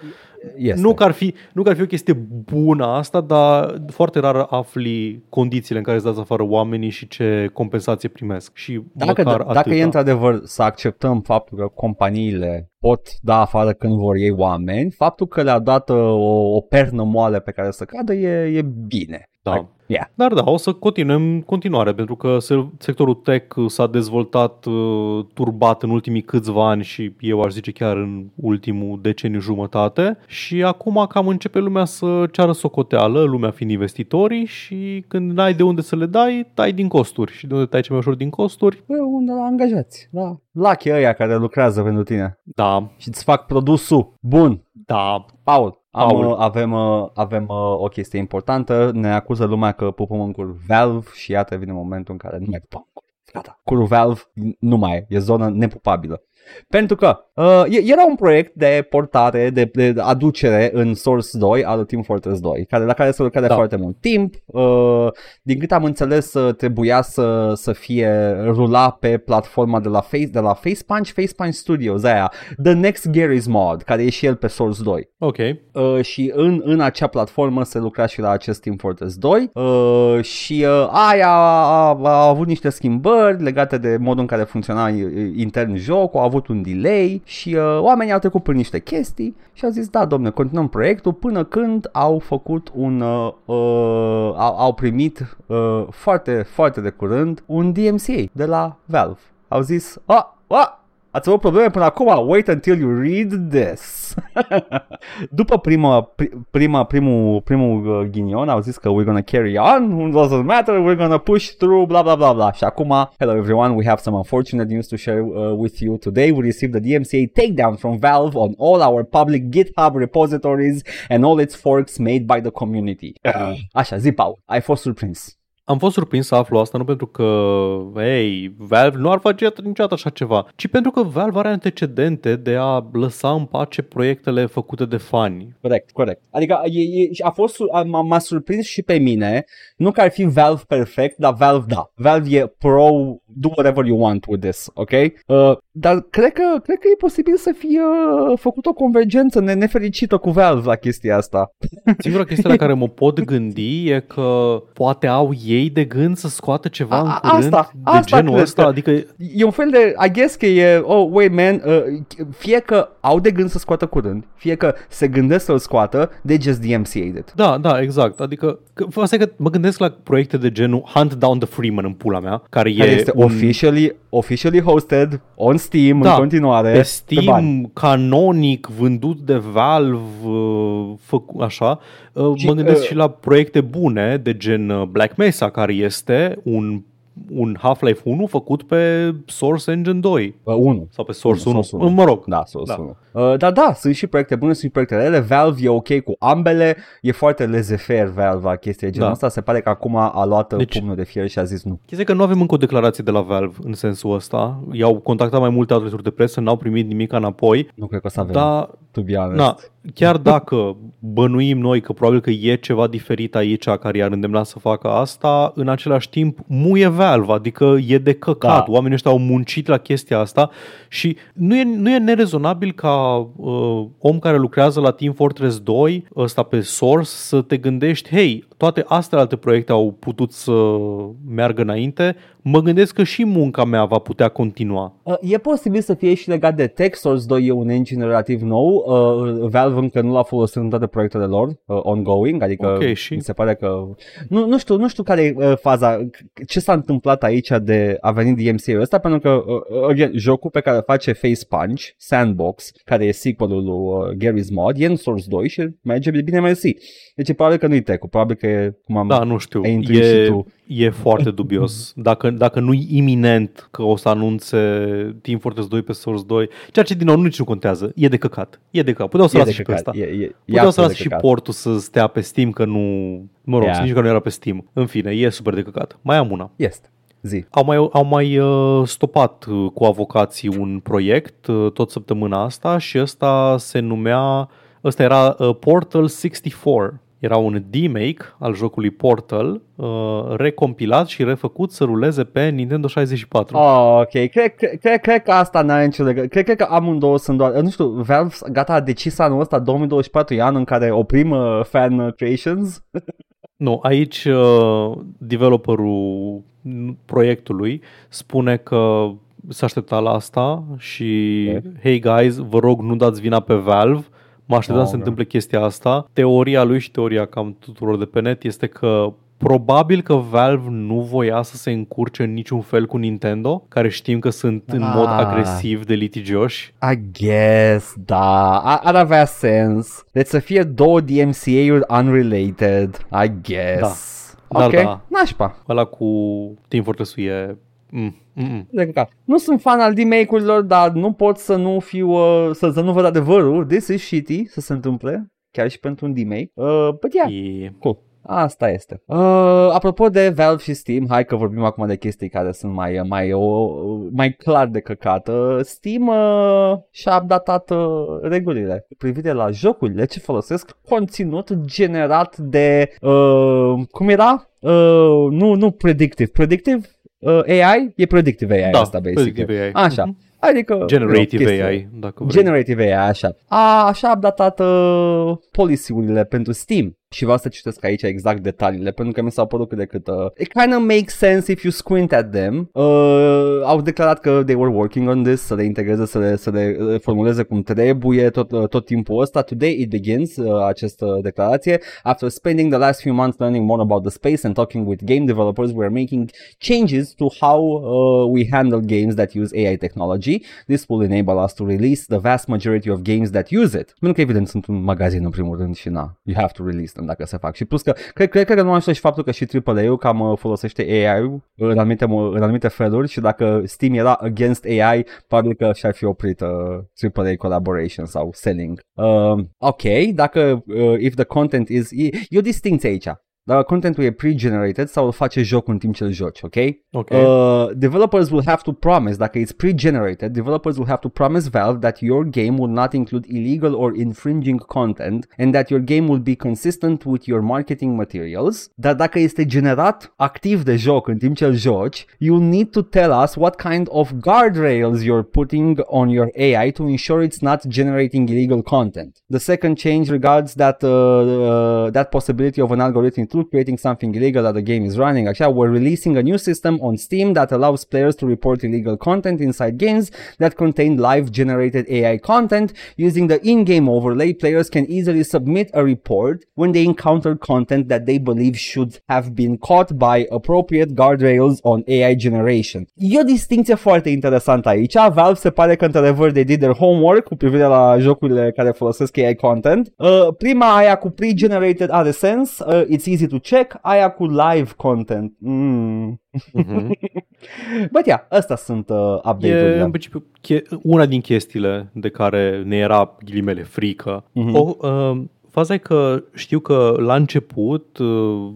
Este. Nu că, ar fi, nu că ar fi o chestie bună asta, dar foarte rar afli condițiile în care îți dați afară oamenii și ce compensație primesc. Și dacă, măcar dacă atâta. e într-adevăr să acceptăm faptul că companiile pot da afară când vor ei oameni, faptul că le-a dat uh, o, o pernă moale pe care să cadă e, e bine. Da. Like, yeah. Dar da, o să continuăm în continuare, pentru că sectorul tech s-a dezvoltat uh, turbat în ultimii câțiva ani și eu aș zice chiar în ultimul deceniu jumătate și acum cam începe lumea să ceară socoteală, lumea fiind investitorii și când n-ai de unde să le dai, tai din costuri. Și de unde tai cel mai ușor din costuri? Bă, unde la angajați, da. Lucky ăia care lucrează pentru tine Da, și îți fac produsul bun. da. Paul, Am, Paul. uh, avem, uh, avem uh, o chestie importantă, ne acuză lumea că pupăm în cur Valve și iată vine momentul în care nu mai pupăm în cur. Gata, curul Valve nu mai e, e zonă nepupabilă. Pentru că uh, e- era un proiect de portare, de, de aducere în Source 2 al Team Fortress 2, care, la care se lucra de Da. foarte mult timp. Uh, din câte am înțeles, uh, trebuia să, să fie rula pe platforma de la, Face, de la Face Punch, Face Punch Studios, aia, The Next Gary's Mod, care e și el pe Source 2. Ok. Uh, și în, în acea platformă se lucra și la acest Team Fortress 2 uh, și uh, aia a, a, a avut niște schimbări legate de modul în care funcționa uh, intern jocul, a avut un delay și uh, oamenii au trecut prin niște chestii și au zis da domne, continuăm proiectul până când au făcut un, uh, uh, au, au primit uh, foarte, foarte de curând un DMCA de la Valve. Au zis, ah, ah, Ați avut probleme până acum? Wait until you read this. După prima, pri, prima, primul, primul uh, ghinion au zis că we're gonna carry on, it doesn't matter, we're gonna push through, bla bla bla bla. Și acum, hello everyone, we have some unfortunate news to share uh, with you today. We received the DMCA takedown from Valve on all our public GitHub repositories and all its forks made by the community. Așa, zi, Paul, ai fost surprins. Am fost surprins să aflu asta nu pentru că, hey, Valve nu ar face niciodată așa ceva, ci pentru că Valve are antecedente de a lăsa în pace proiectele făcute de fani. Corect, corect. Adică e, e, a fost, sur- a, m-a, m-a surprins și pe mine, nu că ar fi Valve perfect, dar Valve da. Valve e pro, do whatever you want with this, ok? Uh, dar cred că, cred că e posibil să fie uh, făcut o convergență ne- nefericită cu Valve la chestia asta. Singura chestie la care mă pot gândi e că poate au ei de gând să scoată ceva A- în a- curând asta- de asta genul cred ăsta, că- adică E un fel de, I guess că e, oh, wait man, uh, fie că au de gând să scoată curând, fie că se gândesc să-l scoată, they just DMCA'd it. Da, da, exact. Adică, că, asta e că mă gândesc la proiecte de genul Hunt Down the Freeman în pula mea, care, Care e este un, officially, officially hosted on Steam Da, în continuare. pe bani. Steam, canonic, vândut de Valve, uh, făcu- așa. Uh, Și, mă gândesc uh, și la proiecte bune, de gen uh, Black Mesa, care este un un Half-Life 1 făcut pe Source Engine 2 Uh, 1. sau pe Source 1, Source 1. mă rog. Da, Source Da. 1. Uh, dar da, sunt și proiecte bune, sunt și proiecte rele. Valve e ok cu ambele. E foarte laissez-faire Valve la chestia de genul Da. ăsta. Se pare că acum a luat deci... Deci- pumnul de fier și a zis nu. Chestia e că nu avem încă o declarație de la Valve în sensul ăsta. I-au contactat mai multe outlet de presă, n-au primit nimic înapoi, Nu cred că o să avem, dar to be honest. Na, chiar dacă bănuim noi că probabil că e ceva diferit aici care i-ar îndemna să facă asta, în același timp muie Valve, adică e de căcat. Da. Oamenii ăștia au muncit la chestia asta și nu e, nu e nerezonabil ca uh, om care lucrează la Team Fortress 2, ăsta pe Source, să te gândești, hei, toate astea alte proiecte au putut să meargă înainte, mă gândesc că și munca mea va putea continua. Uh, E posibil să fie și legat de tech. Source 2 e un engine relativ nou. Uh, Valve încă nu l-a folosit în toate proiectele lor uh, ongoing, adică Ok, și? mi se pare că... Nu, nu știu, nu știu care e uh, faza, ce s-a întâmplat aici de a venit DMCA-ul ăsta, pentru că uh, again, jocul pe care îl face Face Punch, Sandbox, care e sequelul lui uh, Gary's Mod, e în Source 2 și merge bine mersi. Deci e probabil că nu-i tech probabil că e, cum am Da, nu știu. ai intuit și E, tu. E foarte dubios. Dacă, dacă nu-i iminent că o să anunțe Team Fortress 2 pe Source 2, ceea ce din nou nici nu contează. E de căcat. E de căcat. Puteau să E lase de și pe căcat, asta. e, e, e Puteau să absolut lase de și căcat. portul să stea pe Steam, că nu... Mă rog, Yeah. yeah. nici că nu era pe Steam. În fine, e super de căcat. Mai am una. Este. Zi. Au mai, au mai uh, stopat uh, cu avocații un proiect uh, tot săptămâna asta și ăsta se numea, ăsta era uh, Portal 64. Era un remake al jocului Portal, uh, recompilat și refăcut să ruleze pe Nintendo 64. Oh, ok, cred, cred, cred, cred că asta n-are nicio legătură. Cred, cred că amândouă sunt doar, nu știu, Valve gata a decis anul ăsta, 2024 e anul în care oprim uh, fan uh, creations. Nu, aici uh, developerul proiectului spune că se aștepta la asta și Ok. hey guys, vă rog nu dați vina pe Valve, mă așteptam Oh, să se no. întâmple chestia asta. Teoria lui și teoria cam tuturor de pe net este că Probabil că Valve nu voia să se încurce în niciun fel cu Nintendo, care știm că sunt în mod Ah. agresiv de litigioși. I guess, da, a- ar avea sens. Deci să fie două DMCA-uri unrelated, I guess. Da. Dar ok, da. nașpa. Ăla cu Team Fortress-ul e... Mm, mm, mm. De căcat. Nu sunt fan al remake-urilor, dar nu pot să nu fiu, uh, să, să nu văd adevărul. This is shitty să se întâmple. chiar și pentru un D-Make. Uh, but yeah, E... cool. Asta este. Uh, apropo de Valve și Steam, hai că vorbim acum de chestii care sunt mai, mai, o, mai clar de căcat. Uh, Steam uh, și-a updatat uh, regulile cu privire la jocurile ce folosesc conținut generat de, uh, cum era? Uh, nu, nu predictive. Predictive uh, AI? E predictive AI Da, asta, basically. predictive AI. Așa. Mhm. Adică Generative you know, chestii- AI, dacă vrei. Generative AI, așa. A, așa a updatat uh, policy-urile pentru Steam. Și vreau să citesc aici exact detaliile, pentru că mi s-au părut cât de cât... Uh, it kind of makes sense if you squint at them. Uh, au declarat că they were working on this, să le integreze, să le, să le uh, formuleze cum trebuie tot, uh, tot timpul ăsta. Today it begins, uh, această declarație. After spending the last few months learning more about the space and talking with game developers, we are making changes to how uh, we handle games that use AI technology. This will enable us to release the vast majority of games that use it. Pentru că evident sunt un magazin în primul rând și na, you have to release them dacă se fac. Și plus că cred, cred, cred că nu ajută și faptul că și AAA-ul cam uh, folosește AI-ul în anumite, mo- în anumite feluri și dacă Steam era against AI, probabil că și-ar fi oprit uh, AAA collaboration sau selling. Uh, ok, dacă uh, if the content is... E, e o distinție aici. Dacă contentul e pre-generated sau îl face jocul în timp ce îl joci, ok? Ok. Uh, developers will have to promise, dacă it's pre-generated, developers will have to promise Valve that your game will not include illegal or infringing content and that your game will be consistent with your marketing materials. Dar dacă este generat activ de joc în timp ce îl joci, you'll need to tell us what kind of guardrails you're putting on your AI to ensure it's not generating illegal content. The second change regards that uh, uh, that possibility of an algorithm through creating something illegal that the game is running. Actually, we're releasing a new system on Steam that allows players to report illegal content inside games that contain live generated AI content. Using the in-game overlay, players can easily submit a report when they encounter content that they believe should have been caught by appropriate guardrails on AI generation. E o distinție foarte interesantă aici. Valve se pare că într-adevăr they did their homework cu privire la jocurile care folosesc AI content. Uh, prima aia cu pre-generated are sens, uh, it's easy to check, aia cu live content. Mm. Mhm. But yeah, astea sunt uh, E, update-urile. în principiu, che- una din chestiile de care ne era, ghilimele, frică. Mhm. O, uh, faza e că știu că la început uh,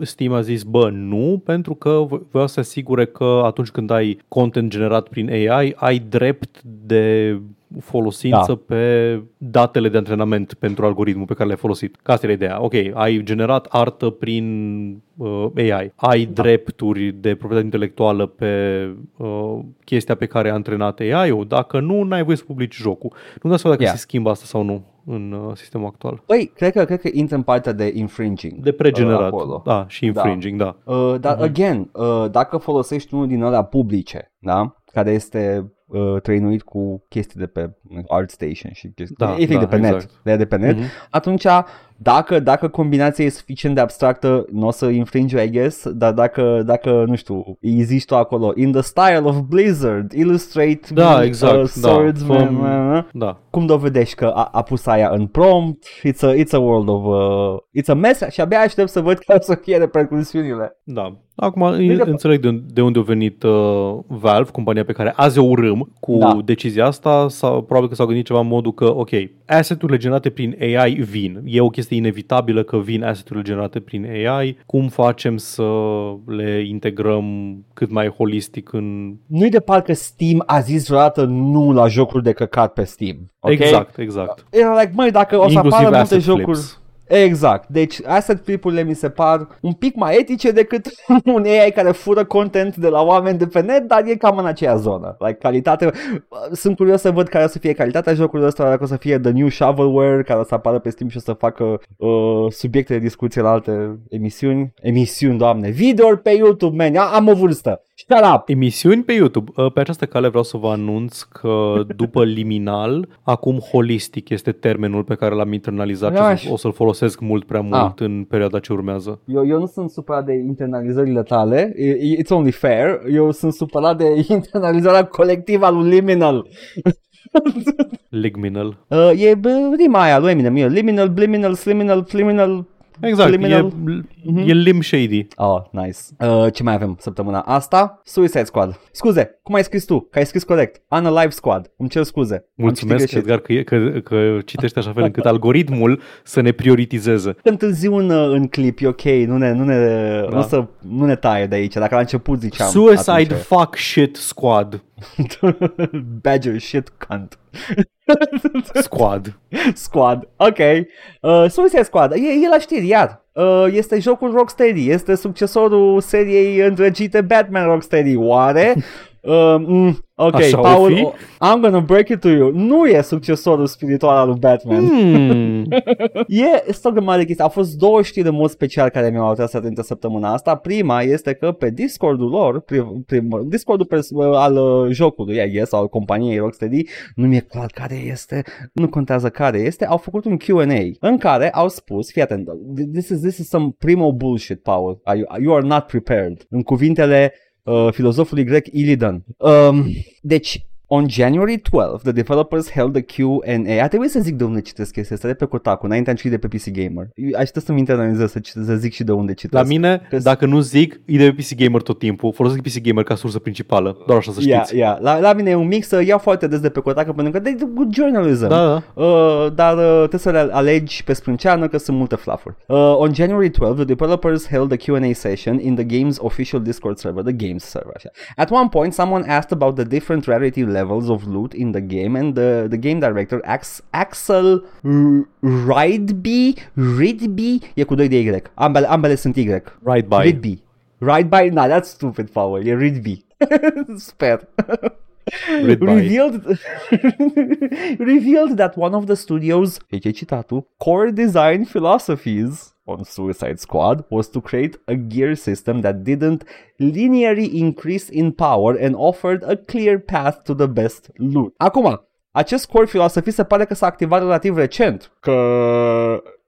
Steam a zis, bă, nu, pentru că vreau să se asigure că atunci când ai content generat prin AI, ai drept de folosință Da. pe datele de antrenament pentru algoritmul pe care l-ai folosit. Ca asta era ideea. Ok, ai generat artă prin uh, AI, ai Da. drepturi de proprietate intelectuală pe uh, chestia pe care a antrenat AI-ul. Dacă nu, n-ai voie să publici jocul. Nu dați seama dacă Yeah. se schimbă asta sau nu în uh, sistemul actual. Păi, cred că, cred că intră în partea de infringing. De pregenerat. uh, acolo. da, și infringing, da. Uh, dar, Mhm. again, uh, dacă folosești unul din alea publice, da? care este uh, trăinuit cu chestii de pe ArtStation și chestii, Da, efect da, de pe exact. net, de, de pe net, Mhm. atunci dacă, dacă combinația e suficient de abstractă, nu o să infringe, I guess, dar dacă, dacă nu știu, există acolo, in the style of Blizzard, illustrate Da, me, exact, uh, da. swordsman, Făm- uh, Da. cum dovedești că a, a pus aia în prompt, it's a, it's a world of, uh, it's a mess și abia aștept să văd care o să fie repercusiunile. Da. Acum Bine, înțeleg de, de unde a venit uh, Valve, compania pe care azi o urâm cu Da. decizia asta, sau probabil că s-au gândit ceva în modul că, ok, asset-urile generate prin AI vin. E o chestie inevitabilă că vin asset-urile generate prin AI. Cum facem să le integrăm cât mai holistic în... Nu-i de parcă Steam a zis vreodată nu la jocuri de căcat pe Steam. ok? Exact, exact. Era like, măi, dacă o să Inclusiv apară multe asset jocuri... flips. Exact. Deci asset flip-urile mi se par un pic mai etice decât un AI care fură content de la oameni de pe net, dar e cam în aceea zonă. Like calitate. Sunt curios să văd care o să fie calitatea jocurilor ăsta, dacă o să fie The New Shovelware, care o să apară pe Steam și o să facă uh, subiecte de discuție la alte emisiuni. Emisiuni, doamne. Videouri pe YouTube, man. A- Am o vârstă. Shut up! Emisiuni pe YouTube. Uh, Pe această cale vreau să vă anunț că după liminal, acum holistic este termenul pe care l-am internalizat Iași. și o să-l folosesc mult prea mult Ah. în perioada ce urmează. Eu, eu nu sunt supărat de internalizările tale, I- it's only fair. Eu sunt supărat de internalizarea colectivă a lui Liminal. Ligminal. Uh, e bă, rima aia lui Eminem, e liminal, bliminal, sliminal, fliminal, Exact, e, Criminal- e lim shady. Oh, nice. Uh, ce mai avem săptămâna asta? Suicide Squad. Scuze, cum ai scris tu? Că ai scris corect. Unalive Squad. Îmi cer scuze. Am Mulțumesc, citit greșit. Edgar, că, e- că, că citește așa fel încât algoritmul să ne prioritizeze. Că întârziu în, uh, în clip, e ok, nu ne, nu ne, Da. nu, să, nu ne taie de aici, dacă la început ziceam. Suicide atunci- fuck shit squad. Badger shit cunt. Squad. Squad. Ok. Uh, Suicide Squad. E, e la știri, iar. Uh, este jocul Rocksteady. Este succesorul seriei îndrăgite Batman Rocksteady. Oare? Uh, mm, ok, Așa o Paul, fi? o- I'm gonna break it to you. Nu e succesorul spiritual al lui Batman. Hmm. E stoc de mare chestie. Au fost două știri în mod special care mi-au atras atenția săptămâna asta. Prima este că pe Discordul lor, prim, prim, Discordul pers- al uh, jocului, I guess, al companiei Rocksteady, nu mi-e clar care este, nu contează care este, au făcut un Q&A în care au spus, fii atent, this is, this is some primo bullshit, Paul, Are you, you are not prepared, în cuvintele uh, filozofului grec Illidan. Um, deci, On January 12, the developers held a Q&A. A trebuit să zic de unde citesc chestia asta, de pe Kotaku, înainte am citit de pe PC Gamer. Eu Aș să-mi internalizez să, citesc, să zic și de unde citesc. La mine, Că- dacă nu zic, e de pe PC Gamer tot timpul. Folosesc PC Gamer ca sursă principală. Doar așa să Yeah, știți. yeah. La, la mine e un mix, să iau foarte des de pe Kotaku pentru că de good journalism. Da, da. Uh, dar uh, trebuie să le alegi pe sprânceană că sunt multe fluffuri. Uh, on January 12, the developers held a Q&A session in the game's official Discord server, the games server. Așa. At one point, someone asked about the different rarity levels of loot in the game and the, the game director Ax- Axel R- Rideby, Ridby, e cu 2 de Y. Ambele, ambele sunt Y. Ridby. Right by, nah, that's stupid, Paul. E Ridby. Sper. Revealed revealed that one of the studio's citatul, core design philosophies on Suicide Squad was to create a gear system that didn't linearly increase in power and offered a clear path to the best loot. Acum, acest core philosophy se pare că s-a activat relativ recent, că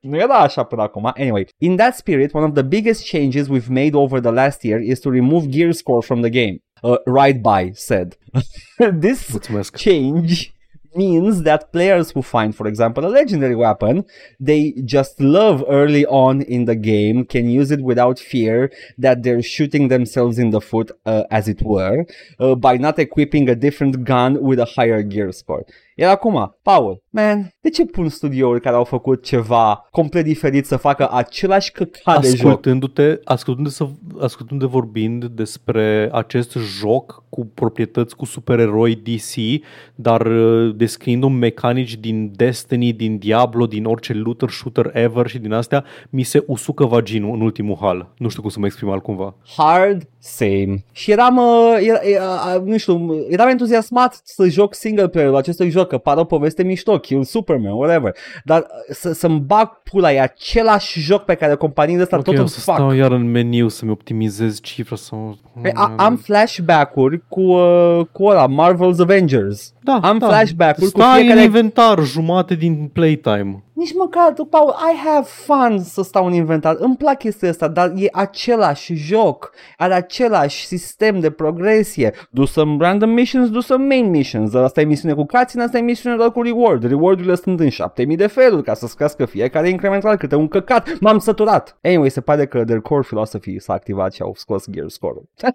nu era așa până acum. Anyway, in that spirit, one of the biggest changes we've made over the last year is to remove gear score from the game. Uh, right by said. This Mulțumesc. change means that players who find, for example, a legendary weapon they just love early on in the game can use it without fear that they're shooting themselves in the foot, uh, as it were, uh, by not equipping a different gun with a higher gear score. Iar acum, Paul, man, de ce pun studiouri care au făcut ceva complet diferit să facă același căcat de joc? Ascultându-te, ascultându-te, să, ascultându-te vorbind despre acest joc cu proprietăți cu supereroi DC, dar uh, descriind mecanici din Destiny, din Diablo, din orice looter shooter ever și din astea, mi se usucă vaginul în ultimul hal. Nu știu cum să mă exprim altcumva. Hard, same. Și eram, uh, era, era, nu știu, eram entuziasmat să joc single player acestui joc, că pare o poveste mișto, Kill Superman, whatever. Dar uh, să, să-mi bag pula, e același joc pe care companiile astea Ok, tot o îmi să fac. stau iar în meniu să-mi optimizez cifra sau... Păi, a, am flashback-uri cu, uh, cu ăla, Marvel's Avengers. Da, am da. flashback-uri cu Stai fiecare... în inventar jumate din playtime. Nici măcar, tu, Paul, I have fun să stau în inventar. Îmi plac chestia asta, dar e același joc. Are același sistem de progresie. Do some random missions, do some main missions. Asta e misiune cu cutscene, asta e misiune doar cu reward. Reward-urile sunt în 7000 de feluri ca să-ți crească fiecare incremental câte un căcat. M-am săturat. Anyway, se pare că their core philosophy s-a activat și au scos gear score-ul.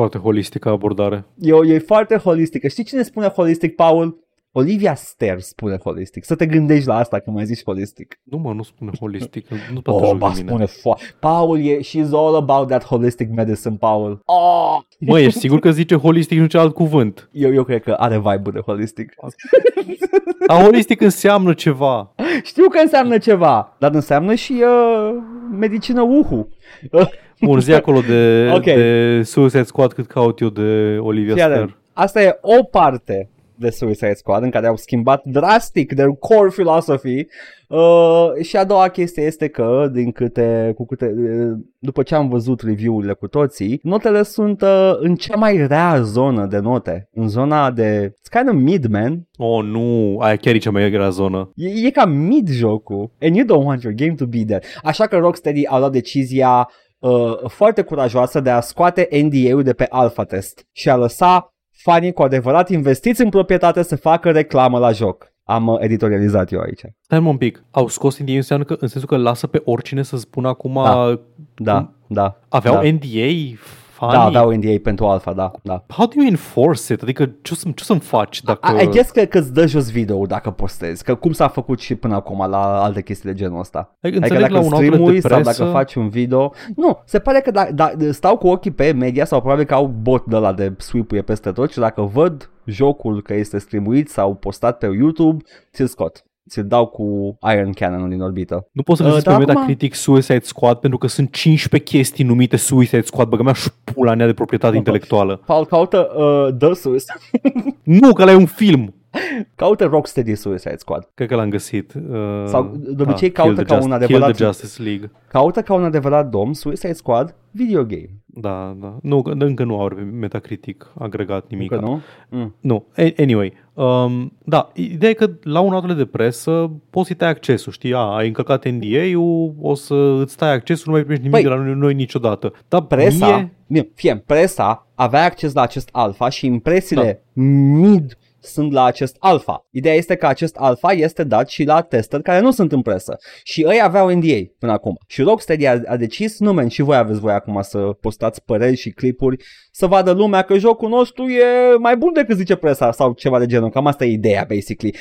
Foarte holistică abordare. E, o- e foarte holistică. Știi cine spune holistic, Paul? Olivia Ster spune holistic. Să te gândești la asta când mai zici holistic. Nu mă, nu spune holistic, nu toată Oh, joc ba, de mine. spune fo- Paul e, she's all about that holistic medicine, Paul. Oh! Mă, ești sigur că zice holistic și nu ce alt cuvânt? Eu, eu cred că are vibe de holistic. A holistic înseamnă ceva. Știu că înseamnă ceva, dar înseamnă și uh, medicină uhu. Bun, zi acolo de, Ok. de Suicide Squad cât caut eu de Olivia Fii atent. Ster. Asta e o parte de Suicide Squad în care au schimbat drastic their core philosophy uh, și a doua chestie este că din câte, cu câte, uh, după ce am văzut review-urile cu toții notele sunt uh, în cea mai rea zonă de note în zona de it's kind of mid man Oh, nu, aia chiar e cea mai grea zonă. E, e ca mid jocul and you don't want your game to be there. Așa că Rocksteady a luat decizia uh, foarte curajoasă de a scoate NDA-ul de pe alpha test și a lăsa fanii cu adevărat investiți în proprietate să facă reclamă la joc. am uh, editorializat eu aici. Stai un pic. Au scos NDA înseamnă că, în sensul că lasă pe oricine să spună acum... Da. Da, da. Aveau da. NDA? Funny. Da, aveau NDA pentru alfa, da, da. How do you enforce it? Adică ce o, să, ce o să-mi faci dacă... I guess că, că îți dă jos video dacă postezi, că cum s-a făcut și până acum la alte chestii de genul ăsta. Adică, Adică înțeleg dacă la un outlet de streamui sau presă... dacă faci un video Nu, se pare că da, da, stau cu ochii pe media Sau probabil că au bot de la de sweep peste tot Și dacă văd jocul că este streamuit Sau postat pe YouTube Ți-l scot ți-l dau cu Iron Cannon din orbită. Nu poți să Uh, găsești dar pe acum- Metacritic Suicide Squad pentru că sunt 15 chestii numite Suicide Squad. Băgă mea și pula mea de proprietate intelectuală. Paul caută uh, The Suicide, Nu, că ăla e un film. Caută Rocksteady Suicide Squad. Cred că l-am găsit. Uh, Sau, de obicei, Kill caută the ca un Just- adevărat- Kill the Justice League. Caută ca un adevărat domn Suicide Squad video game. Da, da. Nu, că încă nu au pe Metacritic agregat nimic. Că nu? Mm. Nu, A- anyway. Um, da, ideea e că la un outlet de presă poți să-i tai accesul, știi? A, ai încălcat NDA-ul, o să îți tai accesul, nu mai primești nimic Păi, de la noi, noi niciodată. Dar Presa, mie, mie, fie, presa avea acces la acest alfa și impresiile mid sunt la acest alfa. Ideea este că acest alfa este dat și la testări care nu sunt în presă. Și ei aveau NDA până acum. Și Rocksteady a, a decis, nu men, și voi aveți voi acum să postați păreri și clipuri, să vadă lumea că jocul nostru e mai bun decât zice presa sau ceva de genul. Cam asta e ideea, basically.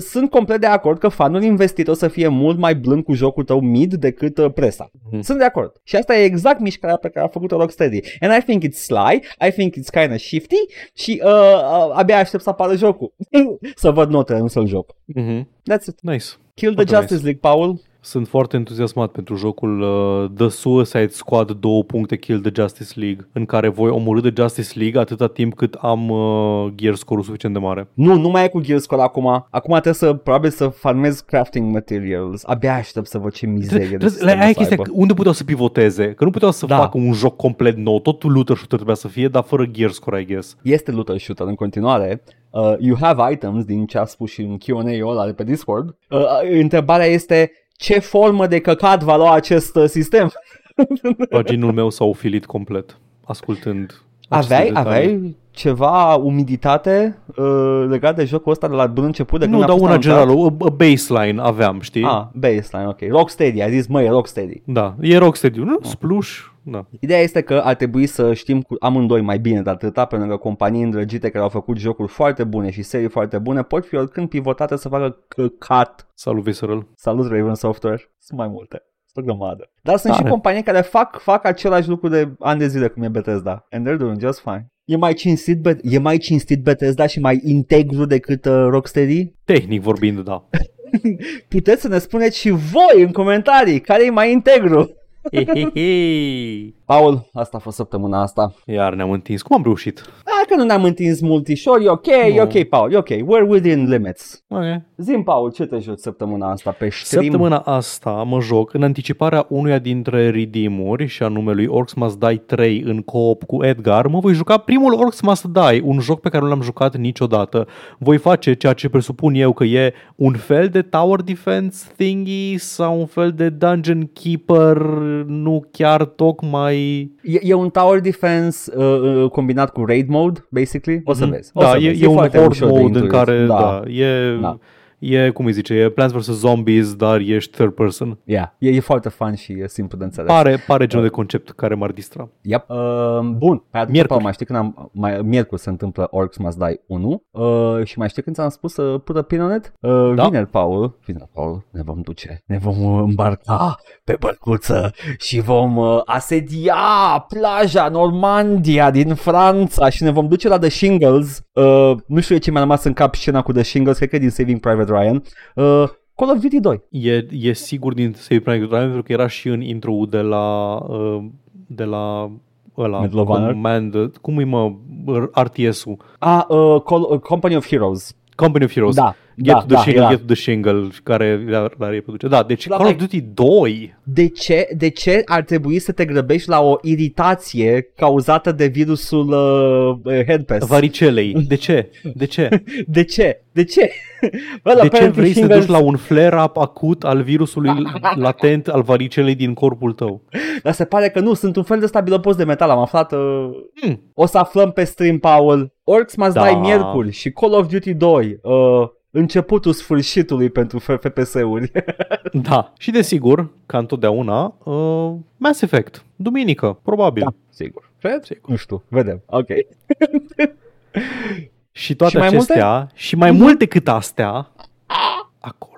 Sunt complet de acord că fanul investit o să fie mult mai blând cu jocul tău mid decât uh, presa. Mhm. Sunt de acord. Și asta e exact mișcarea pe care a făcut-o Rocksteady. And I think it's sly, I think it's kind of shifty și uh, uh, abia aștept să apară jocul. să văd notele, nu să-l joc. uh-huh. That's it. nice. Kill the Foarte Justice nice. League, Paul. Sunt foarte entuziasmat pentru jocul uh, The Suicide Squad 2. puncte Kill the Justice League, în care voi omorâ The Justice League atâta timp cât am uh, gear score suficient de mare. Nu, nu mai e cu Gear Score acum. Acum trebuie să, probabil să farmez crafting materials. Abia aștept să văd ce mizerie de Trebuie- sistem La aia o e să chestia, aibă. că unde puteau să pivoteze? Că nu puteau să Da. facă un joc complet nou. Totul looter shooter trebuia să fie, dar fără gear score, I guess. Este looter shooter în continuare. Uh, you have items din ce a spus și în Q&A-ul ăla de pe Discord. Uh, întrebarea este ce formă de căcat va lua acest uh, sistem? Vaginul meu s-a ofilit complet, ascultând aceste Aveai, detalii. aveai ceva umiditate uh, legat de jocul ăsta de la bun început? De când Nu, a dar fost una anunțat? generală, a, a baseline aveam, știi? Ah, baseline, ok. Rocksteady, a zis, măi, Rocksteady. Da, e Rocksteady, nu? Spluș, da. Ideea este că ar trebui să știm cu amândoi mai bine de atâta, pentru că companii îndrăgite care au făcut jocuri foarte bune și serii foarte bune pot fi oricând pivotate să facă căcat. Salut, Visceral. Salut Raven Software. Sunt mai multe. Sunt o grămadă. Dar sunt Tare. și companii care fac, fac același lucru de ani de zile cum e Bethesda. And they're doing just fine. E mai cinstit, Beth- e mai cinstit Bethesda și mai integru decât uh, Rocksteady? Tehnic vorbind, da. Puteți să ne spuneți și voi în comentarii care e mai integru. Hehehe. Paul, asta a fost săptămâna asta. Iar ne-am întins. Cum am reușit? Dacă nu ne-am întins multișor, e ok, e Nu. ok, Paul, e ok. We're within limits. Ok. Zim, Paul, ce te joci săptămâna asta pe stream? Săptămâna asta mă joc în anticiparea unuia dintre redeem-uri și anume lui Orcs Must Die 3 în co-op cu Edgar. Mă voi juca primul Orcs Must Die, un joc pe care nu l-am jucat niciodată. Voi face ceea ce presupun eu că e un fel de tower defense thingy sau un fel de dungeon keeper, nu chiar tocmai... E, e un tower defense uh, uh, combinat cu raid mode, basically? O să vezi. O Da, să e, vezi. e un foarte horde ușor de mode în intuit. care, da, e... Da. E, cum îi zice, e Plants vs. Zombies, dar ești third person. Yeah. E, e foarte fun și e simplu de înțeles. Pare, pare genul de concept care m-ar distra. Yep. Uh, bun, pe atunci, Miercuri. Paul, mai știi când am, mai, miercuri se întâmplă Orcs Must Die 1 uh, și mai știi când ți-am spus să put a pin on it? Uh, Da. Vineri, Paul, vineri, Paul, ne vom duce, ne vom uh, îmbarca pe bărcuță și vom uh, asedia plaja Normandia din Franța și ne vom duce la The Shingles. Uh, nu știu de ce mi-a rămas în cap scena cu The Shingles, cred că e din Saving Private Ryan. Uh, Call of Duty 2. E, e sigur din Save Private Ryan pentru că era și în intro de la uh, de la ăla, Medal of Honor? Command, cum e mă, RTS-ul? Ah, uh, Call, uh, Company of Heroes. Company of Heroes. Da, Get da, to the da, Shingle, era. Get to the Shingle, care la, la reproduce. Da, deci La Call of mai- Duty 2 De ce, de ce ar trebui să te grăbești la o iritație cauzată de virusul uh, herpes? varicelei. De ce? De ce? De ce? De ce? Ăla, De ce apparently vrei să te shingles- duci la un flare-up acut al virusului latent al varicelei din corpul tău? Dar se pare că nu, sunt un fel de stabilopost de metal, am aflat. Uh... Hmm. O să aflăm pe stream, Paul. Orcs Must Da. Die miercuri și Call of Duty 2. Uh, începutul sfârșitului pentru FPS-uri. Da. Și desigur, ca întotdeauna, uh, Mass Effect. Duminică, probabil. da, sigur. Cred? Sigur. Nu știu, vedem. Ok. Și toate Și mai acestea, multe? și mai Mhm. mult decât astea, acolo.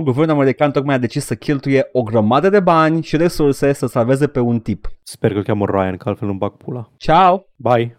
Paul, guvernul american tocmai a decis să cheltuie o grămadă de bani și resurse să salveze pe un tip. Sper că îl cheamă Ryan, că altfel nu bag pula. Ciao! Bye!